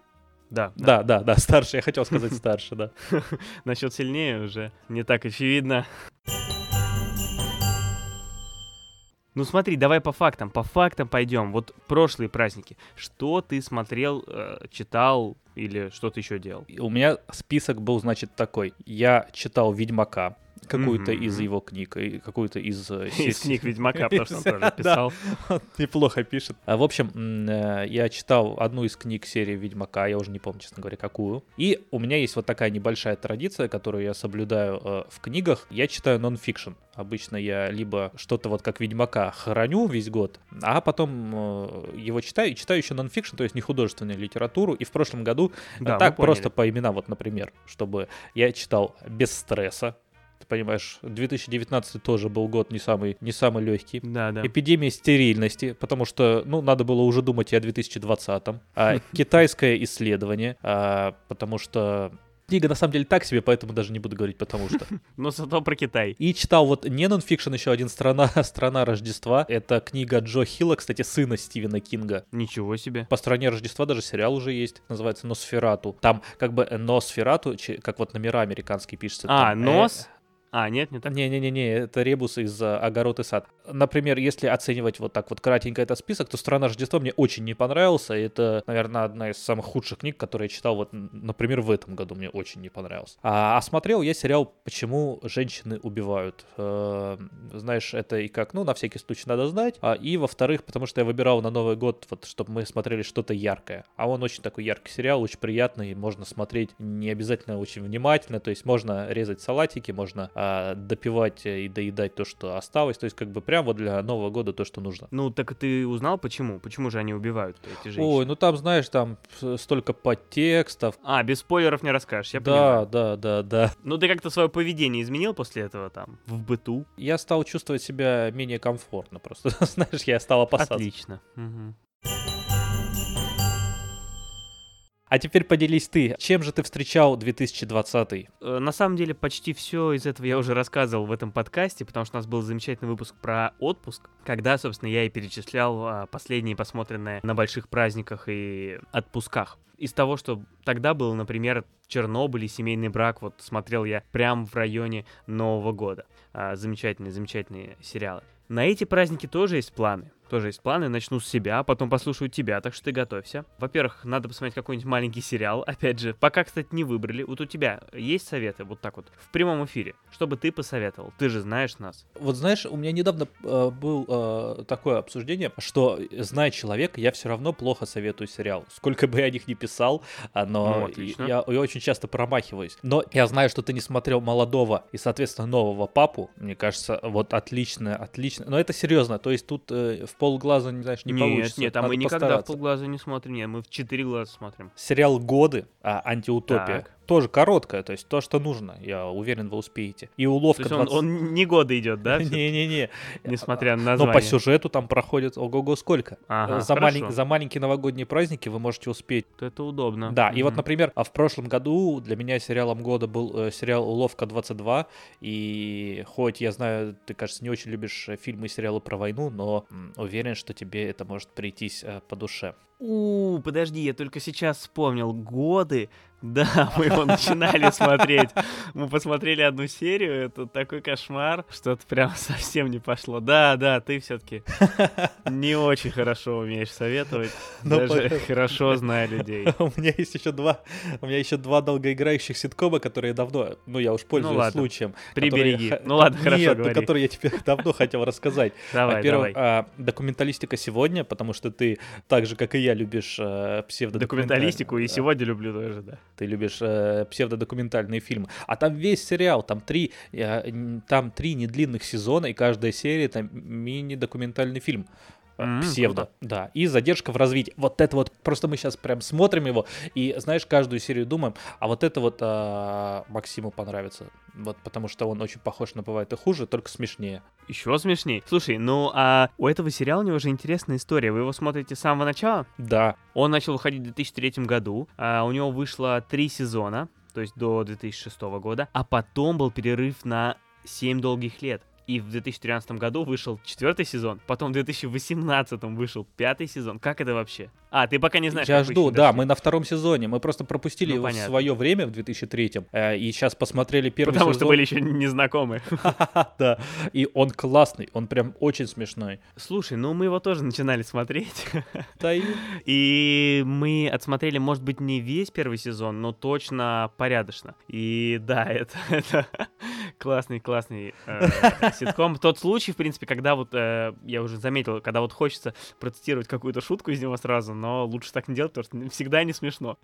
Да, да, да, да, старше. Я хотел сказать старше, да. Насчет сильнее уже не так очевидно. Ну смотри, давай по фактам, по фактам пойдем. Вот прошлые праздники. Что ты смотрел, э, читал или что ты еще делал? У меня список был, значит, такой. Я читал Ведьмака, какую-то mm-hmm. из его книг, и какую-то из... Э, из книг Ведьмака, потому что он тоже писал. Неплохо пишет. А, в общем, э, я читал одну из книг серии Ведьмака, я уже не помню, честно говоря, какую. И у меня есть вот такая небольшая традиция, которую я соблюдаю э, в книгах. Я читаю нон-фикшн. Обычно я либо что-то вот как Ведьмака храню весь год, а потом его читаю и читаю еще нон-фикшн, то есть не художественную литературу. И в прошлом году да, так просто по именам, вот, например, чтобы я читал без стресса, ты понимаешь, 2019 тоже был год не самый, не самый легкий. Да, да. Эпидемия стерильности, потому что, ну, надо было уже думать и о 2020-м. А китайское исследование, а, потому что Книга на самом деле так себе, поэтому даже не буду говорить, потому что. Но зато про Китай. И читал вот не нонфикшн еще один «Страна, «Страна Рождества». Это книга Джо Хилла, кстати, сына Стивена Кинга. Ничего себе. По «Стране Рождества» даже сериал уже есть, называется «Носферату». Там как бы «Носферату», как вот номера американские пишется. А, «Нос»? А, нет, не так? Не-не-не, это ребус из uh, «Огород и сад». Например, если оценивать вот так вот кратенько этот список, то «Страна Рождества» мне очень не понравился. Это, наверное, одна из самых худших книг, которые я читал вот, например, в этом году. Мне очень не понравился. А, а смотрел я сериал «Почему женщины убивают». Э, знаешь, это и как, ну, на всякий случай надо знать. А, и, во-вторых, потому что я выбирал на Новый год, вот, чтобы мы смотрели что-то яркое. А он очень такой яркий сериал, очень приятный, можно смотреть не обязательно очень внимательно, то есть можно резать салатики, можно а, допивать и доедать то, что осталось. То есть, как бы прям вот для Нового года то, что нужно. Ну, так ты узнал, почему? Почему же они убивают эти женщины? Ой, ну там, знаешь, там столько подтекстов. А, без спойлеров не расскажешь, я да, понимаю. Да, да, да, Ну, ты как-то свое поведение изменил после этого там, в быту? Я стал чувствовать себя менее комфортно просто. Знаешь, я стал опасаться. Отлично. Угу. А теперь поделись ты, чем же ты встречал 2020? Э, на самом деле почти все из этого я уже рассказывал в этом подкасте, потому что у нас был замечательный выпуск про отпуск, когда, собственно, я и перечислял а, последние посмотренные на больших праздниках и отпусках. Из того, что тогда было, например, Чернобыль и семейный брак, вот смотрел я прямо в районе Нового года. А, замечательные, замечательные сериалы. На эти праздники тоже есть планы тоже есть планы, начну с себя, потом послушаю тебя, так что ты готовься. Во-первых, надо посмотреть какой-нибудь маленький сериал, опять же, пока, кстати, не выбрали. Вот у тебя есть советы вот так вот в прямом эфире, чтобы ты посоветовал? Ты же знаешь нас. Вот знаешь, у меня недавно э, был э, такое обсуждение, что, зная человека, я все равно плохо советую сериал. Сколько бы я о них не писал, но ну, я, я очень часто промахиваюсь. Но я знаю, что ты не смотрел молодого и, соответственно, нового папу. Мне кажется, вот отлично, отлично. Но это серьезно, то есть тут э, в полглаза, не знаешь, не нет, получится. Нет, а мы никогда в полглаза не смотрим, нет, мы в четыре глаза смотрим. Сериал «Годы», а, «Антиутопия». Так тоже короткая, то есть то, что нужно, я уверен, вы успеете. И уловка... То есть 20... он, он не годы идет, да? Не-не-не. Несмотря на название. Но по сюжету там проходит ого-го сколько. Ага, за, малень... за маленькие новогодние праздники вы можете успеть. Это удобно. Да, и вот, например, а в прошлом году для меня сериалом года был э, сериал «Уловка 22», и хоть я знаю, ты, кажется, не очень любишь э, фильмы и сериалы про войну, но уверен, что тебе это может прийтись э, по душе. У, подожди, я только сейчас вспомнил. Годы. Да, мы его начинали смотреть. Мы посмотрели одну серию, это такой кошмар, что-то прям совсем не пошло. Да, да, ты все-таки не очень хорошо умеешь советовать, Но даже по... хорошо зная людей. У меня есть еще два, у меня еще два долгоиграющих ситкома, которые давно, ну я уж пользуюсь ну, ладно. случаем. Прибереги. Которые... Ну ладно, хорошо Нет, говори. которые я тебе давно хотел рассказать. Давай, Во-первых, давай. А, документалистика сегодня, потому что ты так же, как и я, любишь э, псевдодокументалистику. и сегодня люблю тоже, да. Ты любишь э, псевдодокументальные фильмы. А там весь сериал, там три, э, там три недлинных сезона, и каждая серия там мини-документальный фильм. Mm-hmm, псевдо, круто. да, и задержка в развитии. Вот это вот, просто мы сейчас прям смотрим его, и, знаешь, каждую серию думаем, а вот это вот а, Максиму понравится, вот, потому что он очень похож на «Бывает и хуже», только смешнее. Еще смешнее. Слушай, ну, а у этого сериала у него же интересная история, вы его смотрите с самого начала? Да. Он начал выходить в 2003 году, а у него вышло три сезона, то есть до 2006 года, а потом был перерыв на 7 долгих лет и в 2013 году вышел четвертый сезон, потом в 2018 вышел пятый сезон. Как это вообще? А, ты пока не знаешь. Я жду, да, мы на втором сезоне, мы просто пропустили ну, его понятно. в свое время в 2003 э, и сейчас посмотрели первый Потому сезон. что были еще незнакомы. Да, и он классный, он прям очень смешной. Слушай, ну мы его тоже начинали смотреть. И мы отсмотрели, может быть, не весь первый сезон, но точно порядочно. И да, это классный, классный э, ситком. Тот случай, в принципе, когда вот, э, я уже заметил, когда вот хочется процитировать какую-то шутку из него сразу, но лучше так не делать, потому что всегда не смешно.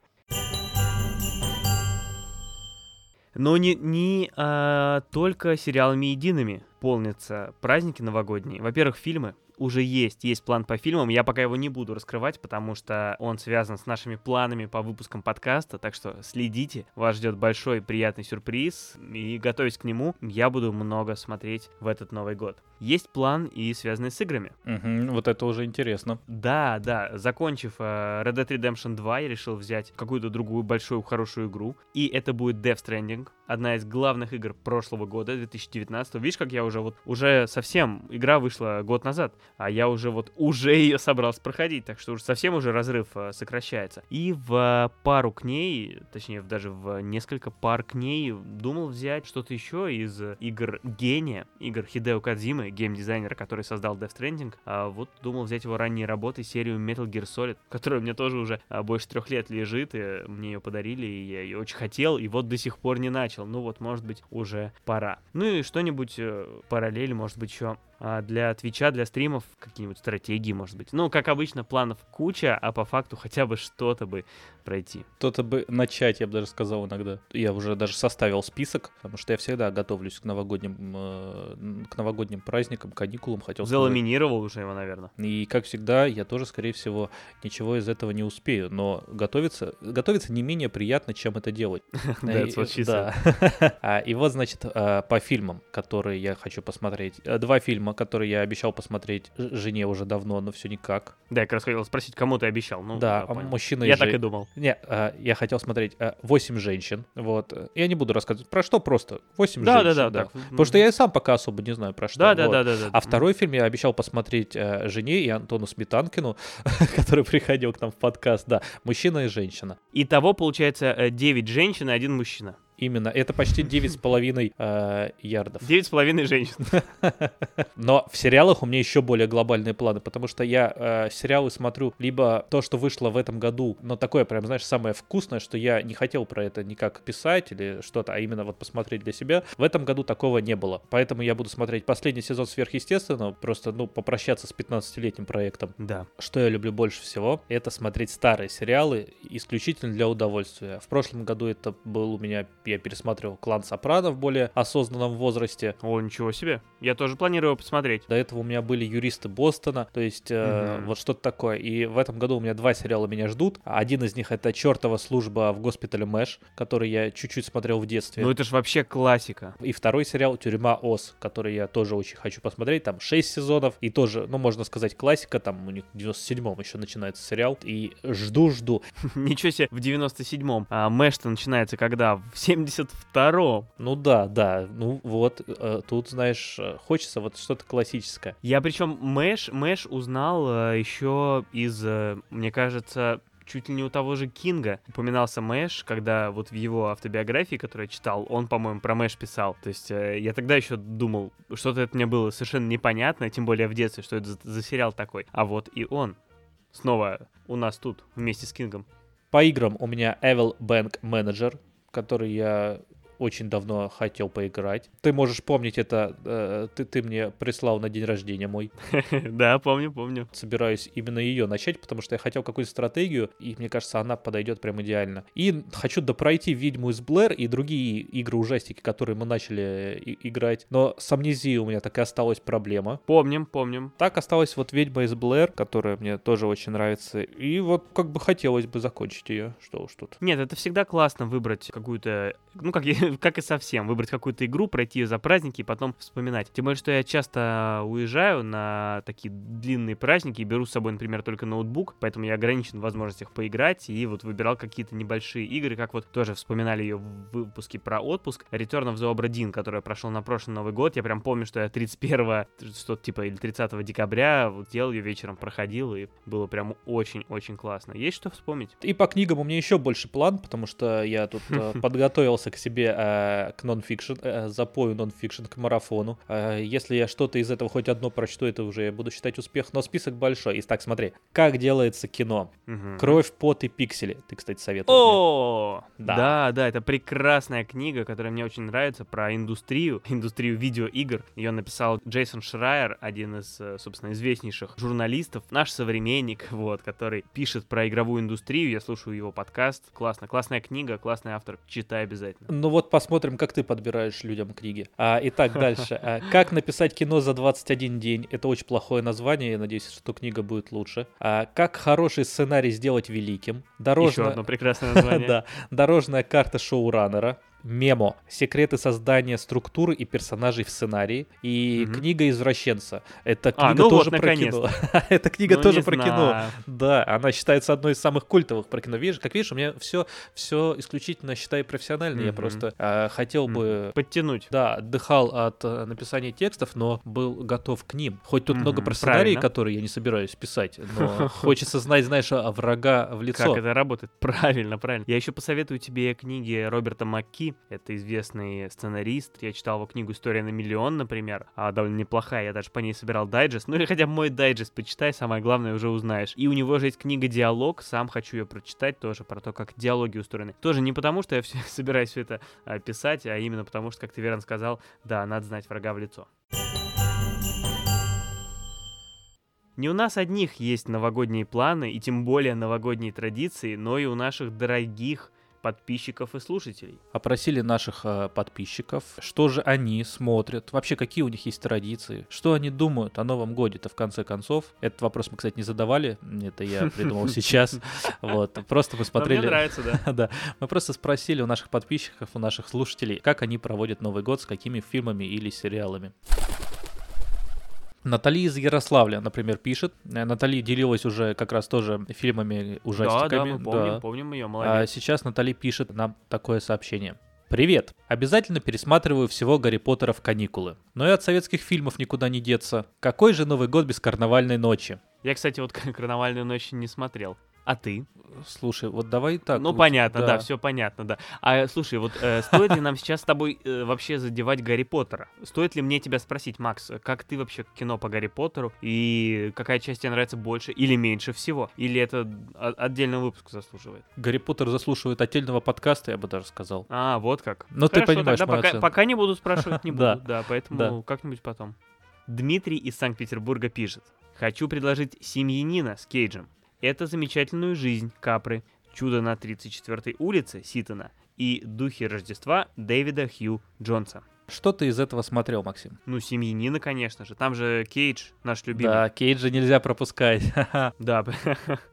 Но не, не а, только сериалами едиными полнятся праздники новогодние. Во-первых, фильмы уже есть, есть план по фильмам. Я пока его не буду раскрывать, потому что он связан с нашими планами по выпускам подкаста, так что следите, вас ждет большой приятный сюрприз, и готовясь к нему, я буду много смотреть в этот Новый год. Есть план и связанный с играми. Угу, вот это уже интересно. Да, да, закончив uh, Red Dead Redemption 2, я решил взять какую-то другую большую хорошую игру, и это будет Death Stranding, одна из главных игр прошлого года, 2019. Видишь, как я уже вот, уже совсем, игра вышла год назад, а я уже вот уже ее собрался проходить, так что уже совсем уже разрыв э, сокращается. И в пару к ней, точнее даже в несколько пар к ней думал взять что-то еще из игр гения, игр Хидео Кадзимы, геймдизайнера, который создал Death Stranding. А вот думал взять его ранние работы, серию Metal Gear Solid, которая у меня тоже уже а, больше трех лет лежит, и мне ее подарили, и я ее очень хотел, и вот до сих пор не начал. Ну вот, может быть, уже пора. Ну и что-нибудь э, параллель, может быть, еще для Твича, для стримов, какие-нибудь стратегии, может быть. Ну, как обычно, планов куча, а по факту хотя бы что-то бы пройти. Что-то бы начать, я бы даже сказал иногда. Я уже даже составил список, потому что я всегда готовлюсь к новогодним, э, к новогодним праздникам, каникулам, хотел Заламинировал уже его, наверное. И, как всегда, я тоже, скорее всего, ничего из этого не успею, но готовиться, готовиться не менее приятно, чем это делать. Да, а, И вот, значит, а, по фильмам, которые я хочу посмотреть. Э, два фильма, которые я обещал посмотреть жене уже давно, но все никак. Да, я как раз хотел спросить, кому ты обещал. Ну, да, мужчина Я так и думал. Не, а, я хотел смотреть «Восемь женщин». Вот. Я не буду рассказывать про что, просто «Восемь женщин». Да, да, да. Потому что я и сам пока особо не знаю про что. Да, да, да, да. А второй фильм я обещал посмотреть э, жене и Антону Сметанкину, который приходил к нам в подкаст. Да, «Мужчина и женщина». Итого, получается, 9 э, женщин и один мужчина. Именно. Это почти 9,5 э, ярдов. 9,5 женщин. Но в сериалах у меня еще более глобальные планы, потому что я э, сериалы смотрю либо то, что вышло в этом году, но такое прям, знаешь, самое вкусное, что я не хотел про это никак писать или что-то, а именно вот посмотреть для себя. В этом году такого не было. Поэтому я буду смотреть последний сезон сверхъестественного, просто, ну, попрощаться с 15-летним проектом. Да. Что я люблю больше всего, это смотреть старые сериалы исключительно для удовольствия. В прошлом году это был у меня, я пересматривал «Клан Сопрано» в более осознанном возрасте. О, ничего себе. Я тоже планирую посмотреть. До этого у меня были «Юристы Бостона», то есть э, Мгм. вот что-то такое. И в этом году у меня два сериала меня ждут. Один из них это «Чертова служба в госпитале Мэш», который я чуть-чуть смотрел в детстве. Ну это же вообще классика. И второй сериал «Тюрьма Оз», который я тоже очень хочу посмотреть. Там 6 сезонов. И тоже, ну, можно сказать, классика. Там у них в 97-м еще начинается сериал. И жду-жду. Ничего себе, в 97-м. А Мэш-то начинается когда? В 72-м. Ну да, да. Ну вот, э, тут, знаешь, э, хочется вот что-то классическое. Я причем Мэш, Мэш узнал э, еще из, э, мне кажется, чуть ли не у того же Кинга упоминался Мэш, когда вот в его автобиографии, которую я читал, он, по-моему, про Мэш писал. То есть э, я тогда еще думал, что-то это мне было совершенно непонятно, тем более в детстве, что это за, за сериал такой. А вот и он снова у нас тут вместе с Кингом. По играм у меня Evil Bank Manager, который я очень давно хотел поиграть. Ты можешь помнить это, э, ты, ты мне прислал на день рождения мой. Да, помню, помню. Собираюсь именно ее начать, потому что я хотел какую-то стратегию, и мне кажется, она подойдет прям идеально. И хочу допройти «Ведьму из Блэр» и другие игры-ужастики, которые мы начали и- играть. Но с амнезией у меня так и осталась проблема. Помним, помним. Так осталась вот «Ведьма из Блэр», которая мне тоже очень нравится. И вот как бы хотелось бы закончить ее. Что уж тут. Нет, это всегда классно выбрать какую-то, ну, как, и- как и совсем, выбрать какую-то игру, пройти ее за праздники и потом вспоминать. Тем более, что я часто уезжаю на такие длинные праздники и беру с собой, например, только ноутбук, поэтому я ограничен в возможностях поиграть и вот выбирал какие-то небольшие игры, как вот тоже вспоминали ее в выпуске про отпуск, Return of the Obra Dinn, который прошел на прошлый Новый год. Я прям помню, что я 31 что-то типа или 30 декабря вот делал ее вечером, проходил, и было прям очень-очень классно. Есть что вспомнить? И по книгам у меня еще больше план, потому что я тут э, подготовился к себе э, к нон-фикшн, э, запою нон-фикшн, к марафону. Э, Если я что-то из этого хоть одно прочту, это уже я буду считать успех, но список большой. Итак, смотри, как делается кино. Мгм. Кровь, пот и пиксели. Ты, кстати, советовал. мне. О, Да. да. да, это прекрасная книга, которая мне очень нравится про индустрию, индустрию видеоигр. Ее написал Джейсон Шрайер, один из, собственно, известнейших журналистов, наш современник, вот, который пишет про игровую индустрию. Я слушаю его подкаст. Классно, классная книга, классный автор. Читай обязательно. Ну вот посмотрим, как ты подбираешь людям книги. А, итак, дальше. А, как написать кино за 21 день? Это очень плохое название, я надеюсь, что книга будет лучше. А, как хороший сценарий сделать великим? Еще Дорожно... одно прекрасное название. Да. Дорожная карта шоураннера. Мемо. Секреты создания структуры и персонажей в сценарии. И Мгм. книга извращенца. Эта А, книга ну тоже вот, про кино. Эта книга Ну, тоже про кино. знаю. Да, она считается одной из самых культовых про кино. Видишь, как видишь, у меня все, все исключительно считаю профессионально. Я Мгм. просто а, хотел бы Подтянуть. да, отдыхал от э, написания текстов, но был готов к ним. Хоть тут много Мгм, про сценарии, правильно. которые я не собираюсь писать, но хочется знать, знаешь, а, врага в лицо. Как это работает? Правильно, правильно. Я еще посоветую тебе книги Роберта Макки. Это известный сценарист. Я читал его книгу «История на миллион», например. А, довольно неплохая. Я даже по ней собирал дайджест. Ну или хотя бы мой дайджест почитай, самое главное уже узнаешь. И у него же есть книга «Диалог». Сам хочу ее прочитать тоже про то, как диалоги устроены. Тоже не потому, что я все, собираюсь все это а, писать, а именно потому, что, как ты верно сказал, да, надо знать врага в лицо. Не у нас одних есть новогодние планы и тем более новогодние традиции, но и у наших дорогих подписчиков и слушателей. Опросили наших э, подписчиков, что же они смотрят, вообще какие у них есть традиции, что они думают о Новом Годе-то в конце концов. Этот вопрос мы, кстати, не задавали, это я придумал сейчас. Вот, просто мы Но смотрели... Мне нравится, да. Да, мы просто спросили у наших подписчиков, у наших слушателей, как они проводят Новый год, с какими фильмами или сериалами. Натали из Ярославля, например, пишет. Э, Натали делилась уже как раз тоже фильмами, Да, ужастиками. да, мы помним, да. помним ее, А молодец. сейчас Натали пишет нам такое сообщение. Привет! Обязательно пересматриваю всего Гарри Поттера в каникулы. Но и от советских фильмов никуда не деться. Какой же Новый год без карнавальной ночи? Я, кстати, вот «Карнавальную ночь» не смотрел. А ты? Слушай, вот давай так. Ну, вот, понятно, да, все понятно, да. А слушай, вот э, стоит ли нам сейчас с тобой э, вообще задевать Гарри Поттера? Стоит ли мне тебя спросить, Макс, как ты вообще кино по Гарри Поттеру? И какая часть тебе нравится больше или меньше всего? Или это отдельный выпуск заслуживает? Гарри Поттер заслуживает отдельного подкаста, я бы даже сказал. А, вот как. Ну, ты понимаешь тогда пока, пока не буду спрашивать, не Да. буду. Да, поэтому Да. как-нибудь потом. Дмитрий из Санкт-Петербурга пишет. Хочу предложить «Семьянина» с Кейджем. Это замечательную жизнь Капры, чудо на 34-й улице Ситона и духи Рождества Дэвида Хью Джонса. Что ты из этого смотрел, Максим? Ну, «Семьянина», конечно же. Там же Кейдж, наш любимый. Да, Кейджа нельзя пропускать. Да.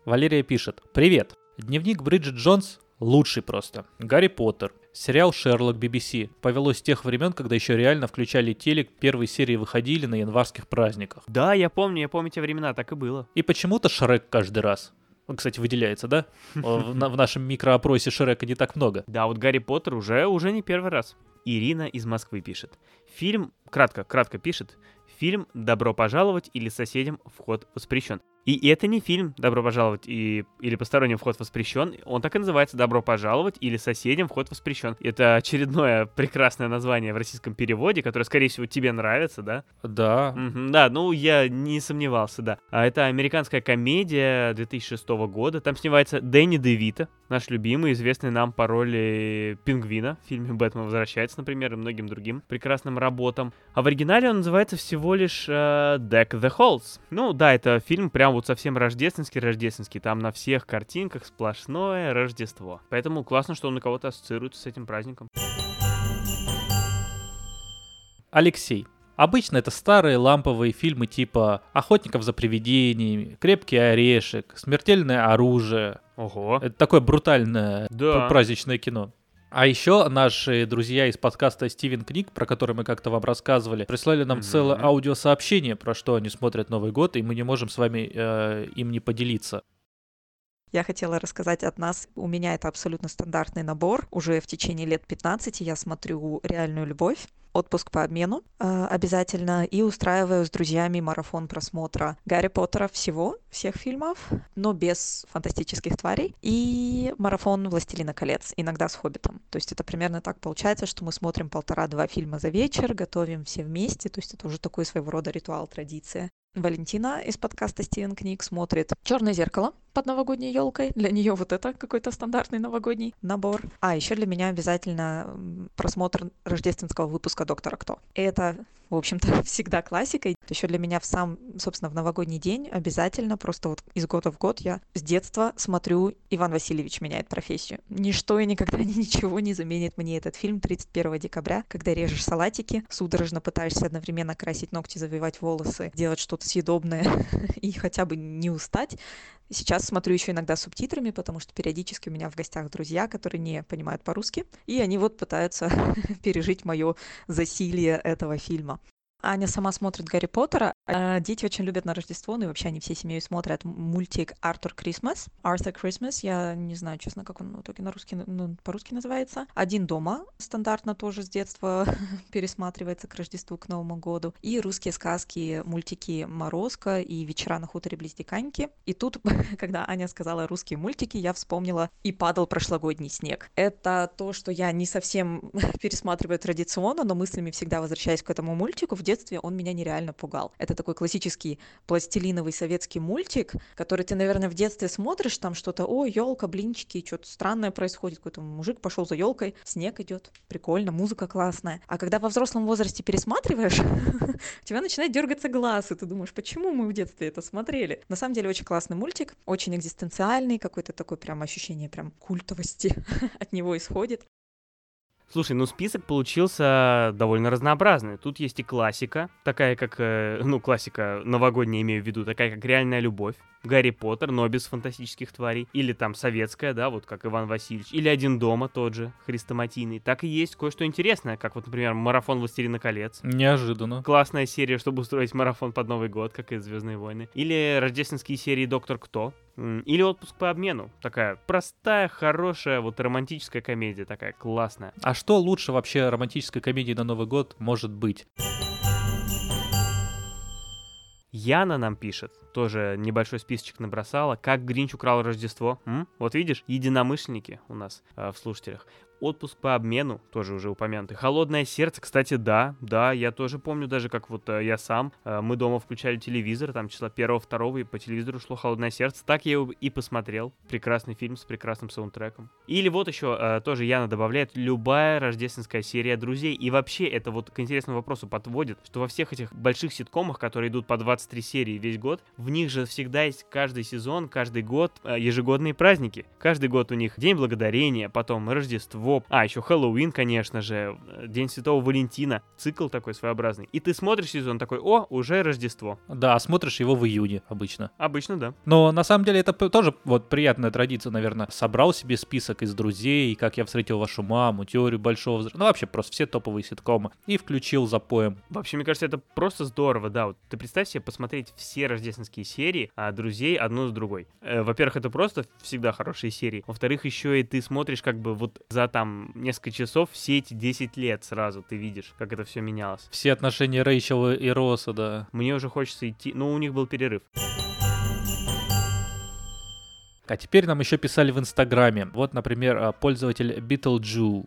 Валерия пишет. Привет. Дневник Бриджит Джонс лучший просто. Гарри Поттер. Сериал Шерлок BBC. Повелось с тех времен, когда еще реально включали телек, первые серии выходили на январских праздниках. Да, я помню, я помню те времена, так и было. И почему-то Шрек каждый раз. Он, кстати, выделяется, да? В на- в нашем микроопросе Шрека не так много. Да, вот Гарри Поттер уже, уже не первый раз. Ирина из Москвы пишет. Фильм, кратко, кратко пишет, фильм «Добро пожаловать» или «Соседям вход воспрещен». И это не фильм «Добро пожаловать» и, или «Посторонним вход воспрещен». Он так и называется «Добро пожаловать» или «Соседям вход воспрещен». Это очередное прекрасное название в российском переводе, которое, скорее всего, тебе нравится, да? Да. Мгм, да, ну я не сомневался, да. А это американская комедия 2006 года. Там снимается Дэнни Девита, наш любимый, известный нам по роли пингвина в фильме «Бэтмен возвращается», например, и многим другим прекрасным работам. А в оригинале он называется всего лишь э, Deck the Halls. Ну да, это фильм прям вот совсем рождественский-рождественский. Там на всех картинках сплошное Рождество. Поэтому классно, что он на кого-то ассоциируется с этим праздником. Алексей. Обычно это старые ламповые фильмы типа «Охотников за привидениями», «Крепкий орешек», «Смертельное оружие». Ого. Это такое брутальное Да. пр- праздничное кино. А еще наши друзья из подкаста Стивен Книг, про который мы как-то вам рассказывали, прислали нам Мгм. целое аудиосообщение, про что они смотрят Новый год, и мы не можем с вами э, им не поделиться. Я хотела рассказать от нас. У меня это абсолютно стандартный набор. Уже в течение лет 15 я смотрю «Реальную любовь», «Отпуск по обмену» э, обязательно и устраиваю с друзьями марафон просмотра Гарри Поттера всего, всех фильмов, но без фантастических тварей, и марафон «Властелина колец», иногда с «Хоббитом». То есть это примерно так получается, что мы смотрим полтора-два фильма за вечер, готовим все вместе, то есть это уже такой своего рода ритуал, традиция. Валентина из подкаста Стивен Книг смотрит Черное зеркало под новогодней елкой. Для нее вот это какой-то стандартный новогодний набор. А еще для меня обязательно просмотр рождественского выпуска Доктора Кто. Это, в общем-то, всегда классика. Еще для меня в сам, собственно, в новогодний день обязательно просто вот из года в год я с детства смотрю «Иван Васильевич меняет профессию». Ничто и никогда ни- ничего не заменит мне этот фильм 31 декабря, когда режешь салатики, судорожно пытаешься одновременно красить ногти, завивать волосы, делать что-то съедобное и хотя бы не устать. Сейчас смотрю еще иногда субтитрами, потому что периодически у меня в гостях друзья, которые не понимают по-русски, и они вот пытаются пережить мое засилие этого фильма. Аня сама смотрит Гарри Поттера. а Дети очень любят на Рождество, ну и вообще они всей семьей смотрят мультик Артур Крисмас. Arthur Christmas, я не знаю, честно, как он в итоге на русский, ну, по-русски называется. Один дома стандартно тоже с детства пересматривается к Рождеству, к Новому году. И русские сказки, мультики Морозко и Вечера на хуторе близ Диканьки. И тут, когда Аня сказала русские мультики, я вспомнила «И падал прошлогодний снег». Это то, что я не совсем пересматриваю традиционно, но мыслями всегда возвращаюсь к этому мультику. В детстве он меня нереально пугал. Это такой классический пластилиновый советский мультик, который ты, наверное, в детстве смотришь, там что-то, о, елка, блинчики, что-то странное происходит, какой-то мужик пошел за елкой, снег идет, прикольно, музыка классная. А когда во взрослом возрасте пересматриваешь, у тебя начинает дергаться глаз, и ты думаешь, почему мы в детстве это смотрели? На самом деле очень классный мультик, очень экзистенциальный, какое-то такое прям ощущение прям культовости от него исходит. Слушай, ну список получился довольно разнообразный. Тут есть и классика, такая как, э, ну, классика новогодняя, имею в виду, такая как «Реальная любовь», Гарри Поттер, но без фантастических тварей. Или там советская, да, вот как Иван Васильевич. Или «Один дома» тот же, хрестоматийный. Так и есть кое-что интересное, как вот, например, марафон «Властелина колец». Неожиданно. Классная серия, чтобы устроить марафон под Новый год, как и «Звездные войны». Или рождественские серии «Доктор Кто». Или «Отпуск по обмену». Такая простая, хорошая, вот романтическая комедия, такая классная. А что лучше вообще романтической комедии на Новый год может быть? Яна нам пишет, тоже небольшой списочек набросала, как Гринч украл Рождество. М? Вот видишь, единомышленники у нас э, в слушателях. Отпуск по обмену, тоже уже упомянутый. Холодное сердце, кстати, да, да, я тоже помню даже, как вот э, я сам, э, мы дома включали телевизор, там числа первого, второго, и по телевизору шло Холодное сердце. Так я его и посмотрел. Прекрасный фильм с прекрасным саундтреком. Или вот еще э, тоже Яна добавляет, любая рождественская серия друзей. И вообще это вот к интересному вопросу подводит, что во всех этих больших ситкомах, которые идут по 23 серии весь год, в них же всегда есть каждый сезон, каждый год э, ежегодные праздники. Каждый год у них День Благодарения, потом Рождество, а, еще Хэллоуин, конечно же, День Святого Валентина, цикл такой своеобразный. И ты смотришь сезон такой, о, уже Рождество. Да, смотришь его в июне обычно. Обычно, да. Но на самом деле это тоже вот приятная традиция, наверное. Собрал себе список из друзей, как я встретил вашу маму, теорию большого взрыва, ну вообще просто все топовые ситкомы, и включил запоем. Вообще, мне кажется, это просто здорово, да. Вот ты представь себе посмотреть все рождественские серии, а друзей одну с другой. Э, во-первых, это просто всегда хорошие серии. Во-вторых, еще и ты смотришь как бы вот за там несколько часов все эти 10 лет сразу ты видишь, как это все менялось. Все отношения Рэйчела и Росса, да. Мне уже хочется идти, ну у них был перерыв. А теперь нам еще писали в Инстаграме. Вот, например, а, пользователь Beetleju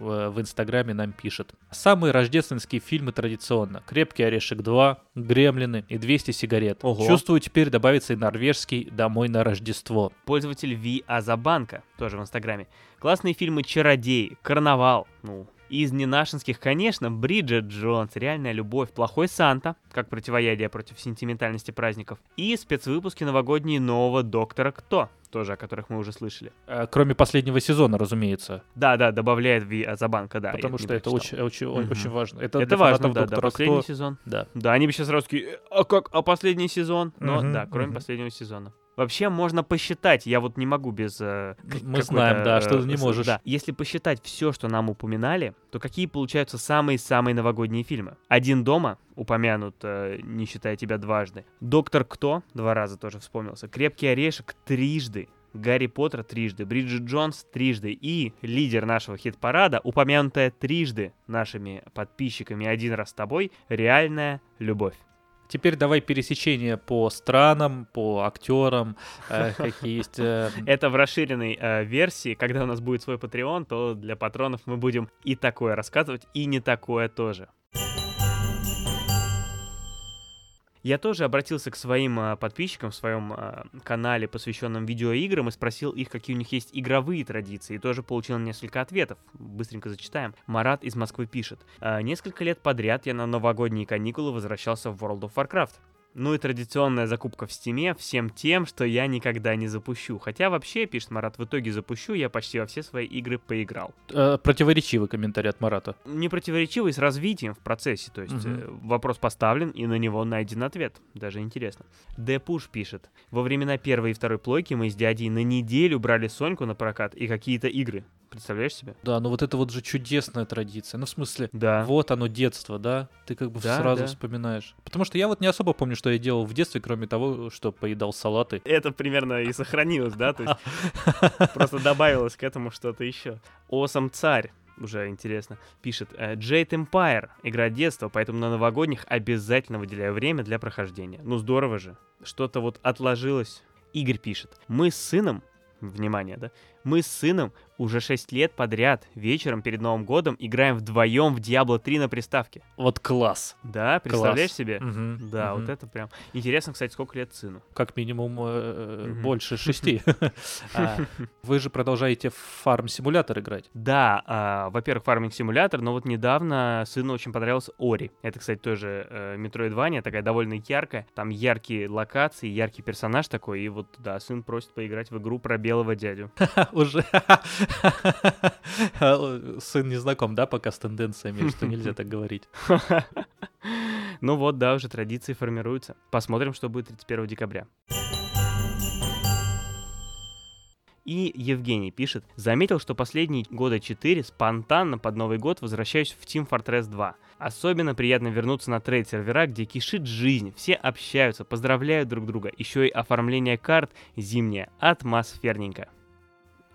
в Инстаграме нам пишет. Самые рождественские фильмы традиционно. «Крепкий орешек 2», «Гремлины» и «200 сигарет». Ого. Чувствую, теперь добавится и норвежский «Домой на Рождество». Пользователь Ви Азабанка, тоже в Инстаграме. Классные фильмы «Чародей», «Карнавал», ну, из ненашинских, конечно, Бриджит Джонс, «Реальная любовь», «Плохой Санта», как противоядие против сентиментальности праздников, и спецвыпуски новогодние нового «Доктора Кто», тоже о которых мы уже слышали. Э, Кроме последнего сезона, разумеется. Да-да, добавляет Ви Азабанка, да. Потому что это очень, очень, Мгм. очень важно. Это, Это важно, да, да, «Доктора последний Кто». сезон. Да. Да, они бы сейчас сразу такие, «Э, а как, а последний сезон? Но Мгм, да, кроме мгм. последнего сезона. Вообще можно посчитать, я вот не могу без... э, к- Мы знаем, да, что ты не э, с- можешь. Да, если посчитать все, что нам упоминали, то какие получаются самые-самые новогодние фильмы? «Один дома» упомянут, э, не считая тебя дважды. «Доктор Кто» два раза тоже вспомнился. «Крепкий орешек» трижды. Гарри Поттер трижды, Бриджит Джонс трижды и лидер нашего хит-парада, упомянутая трижды нашими подписчиками один раз с тобой, реальная любовь. Теперь давай пересечение по странам, по актерам, э, какие есть. э, Это в расширенной э, версии, когда у нас будет свой Patreon, то для патронов мы будем и такое рассказывать, и не такое тоже. Я тоже обратился к своим э, подписчикам в своем э, канале, посвященном видеоиграм, и спросил их, какие у них есть игровые традиции, и тоже получил несколько ответов. Быстренько зачитаем. Марат из Москвы пишет. «Э, Несколько лет подряд я на новогодние каникулы возвращался в World of Warcraft. Ну и традиционная закупка в стиме всем тем, что я никогда не запущу. Хотя вообще, пишет Марат, в итоге запущу, я почти во все свои игры поиграл. э, Противоречивый комментарий от Марата. Не противоречивый с развитием в процессе, то есть э, вопрос поставлен и на него найден ответ. Даже интересно. Депуш пишет. Во времена первой и второй плойки мы с дядей на неделю брали Соньку на прокат и какие-то игры. Представляешь себе? Да, ну вот это вот же чудесная традиция. Ну, в смысле, Да. вот оно детство, да? Ты как бы Да, сразу да. вспоминаешь. Потому что я вот не особо помню, что я делал в детстве, кроме того, что поедал салаты. Это примерно и сохранилось, да? То есть просто добавилось к этому что-то еще. Осом царь уже интересно, пишет э, Jade Empire, игра детства, поэтому на новогодних обязательно выделяю время для прохождения. Ну здорово же, что-то вот отложилось. Игорь пишет, мы с сыном, внимание, да, мы с сыном уже 6 лет подряд вечером перед Новым годом играем вдвоем в Diablo 3 на приставке. Вот класс. Да, представляешь Класс. себе? Мгм, Да, мгм. вот это прям. Интересно, кстати, сколько лет сыну. Как минимум э, Мгм. больше шести. А, Вы же продолжаете фарм-симулятор играть. Да, а, во-первых, фарминг симулятор, но вот недавно сыну очень понравился Ори. Это, кстати, тоже э, Metroidvania, такая довольно яркая. Там яркие локации, яркий персонаж такой. И вот, да, сын просит поиграть в игру про белого дядю. Уже сын не знаком, да, пока с тенденциями, что нельзя так говорить. Ну вот, да, уже традиции формируются. Посмотрим, что будет 31 декабря. И Евгений пишет, заметил, что последние года 4 спонтанно под Новый год возвращаюсь в Team Fortress 2. Особенно приятно вернуться на трейд-сервера, где кишит жизнь, все общаются, поздравляют друг друга, еще и оформление карт зимнее, атмосферненько.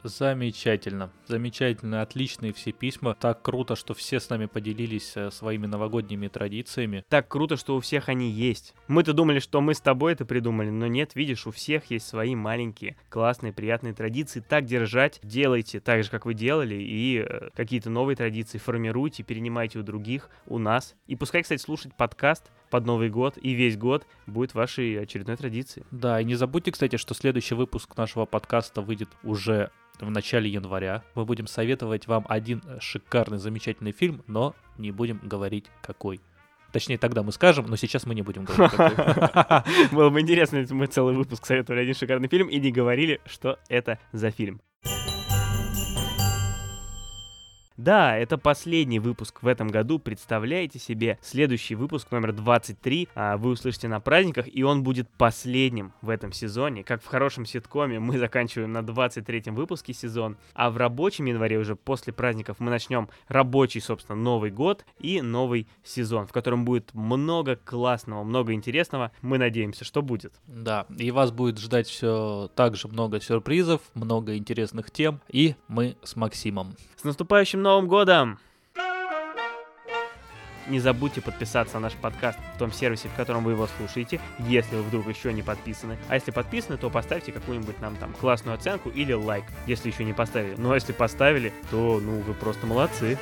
Замечательно. Замечательно. Отличные все письма. Так круто, что все с нами поделились э, своими новогодними традициями. Так круто, что у всех они есть. Мы-то думали, что мы с тобой это придумали, но нет, видишь, у всех есть свои маленькие, классные, приятные традиции. Так держать. Делайте так же, как вы делали, и э, какие-то новые традиции формируйте, перенимайте у других, у нас. И пускай, кстати, слушать подкаст под Новый год и весь год будет вашей очередной традицией. Да, и не забудьте, кстати, что следующий выпуск нашего подкаста выйдет уже в начале января. Мы будем советовать вам один шикарный, замечательный фильм, но не будем говорить какой. Точнее, тогда мы скажем, но сейчас мы не будем говорить. Было бы интересно, если мы целый выпуск советовали один шикарный фильм и не говорили, что это за фильм. Да, это последний выпуск в этом году. Представляете себе, следующий выпуск номер 23 а, вы услышите на праздниках, и он будет последним в этом сезоне. Как в хорошем ситкоме мы заканчиваем на 23-м выпуске сезон, а в рабочем январе уже после праздников мы начнем рабочий, собственно, Новый год и новый сезон, в котором будет много классного, много интересного. Мы надеемся, что будет. Да, и вас будет ждать все так же много сюрпризов, много интересных тем, и мы с Максимом. Наступающим Новым годом! Не забудьте подписаться на наш подкаст в том сервисе, в котором вы его слушаете, если вы вдруг еще не подписаны. А если подписаны, то поставьте какую-нибудь нам там классную оценку или лайк, если еще не поставили. Ну а если поставили, то ну вы просто молодцы.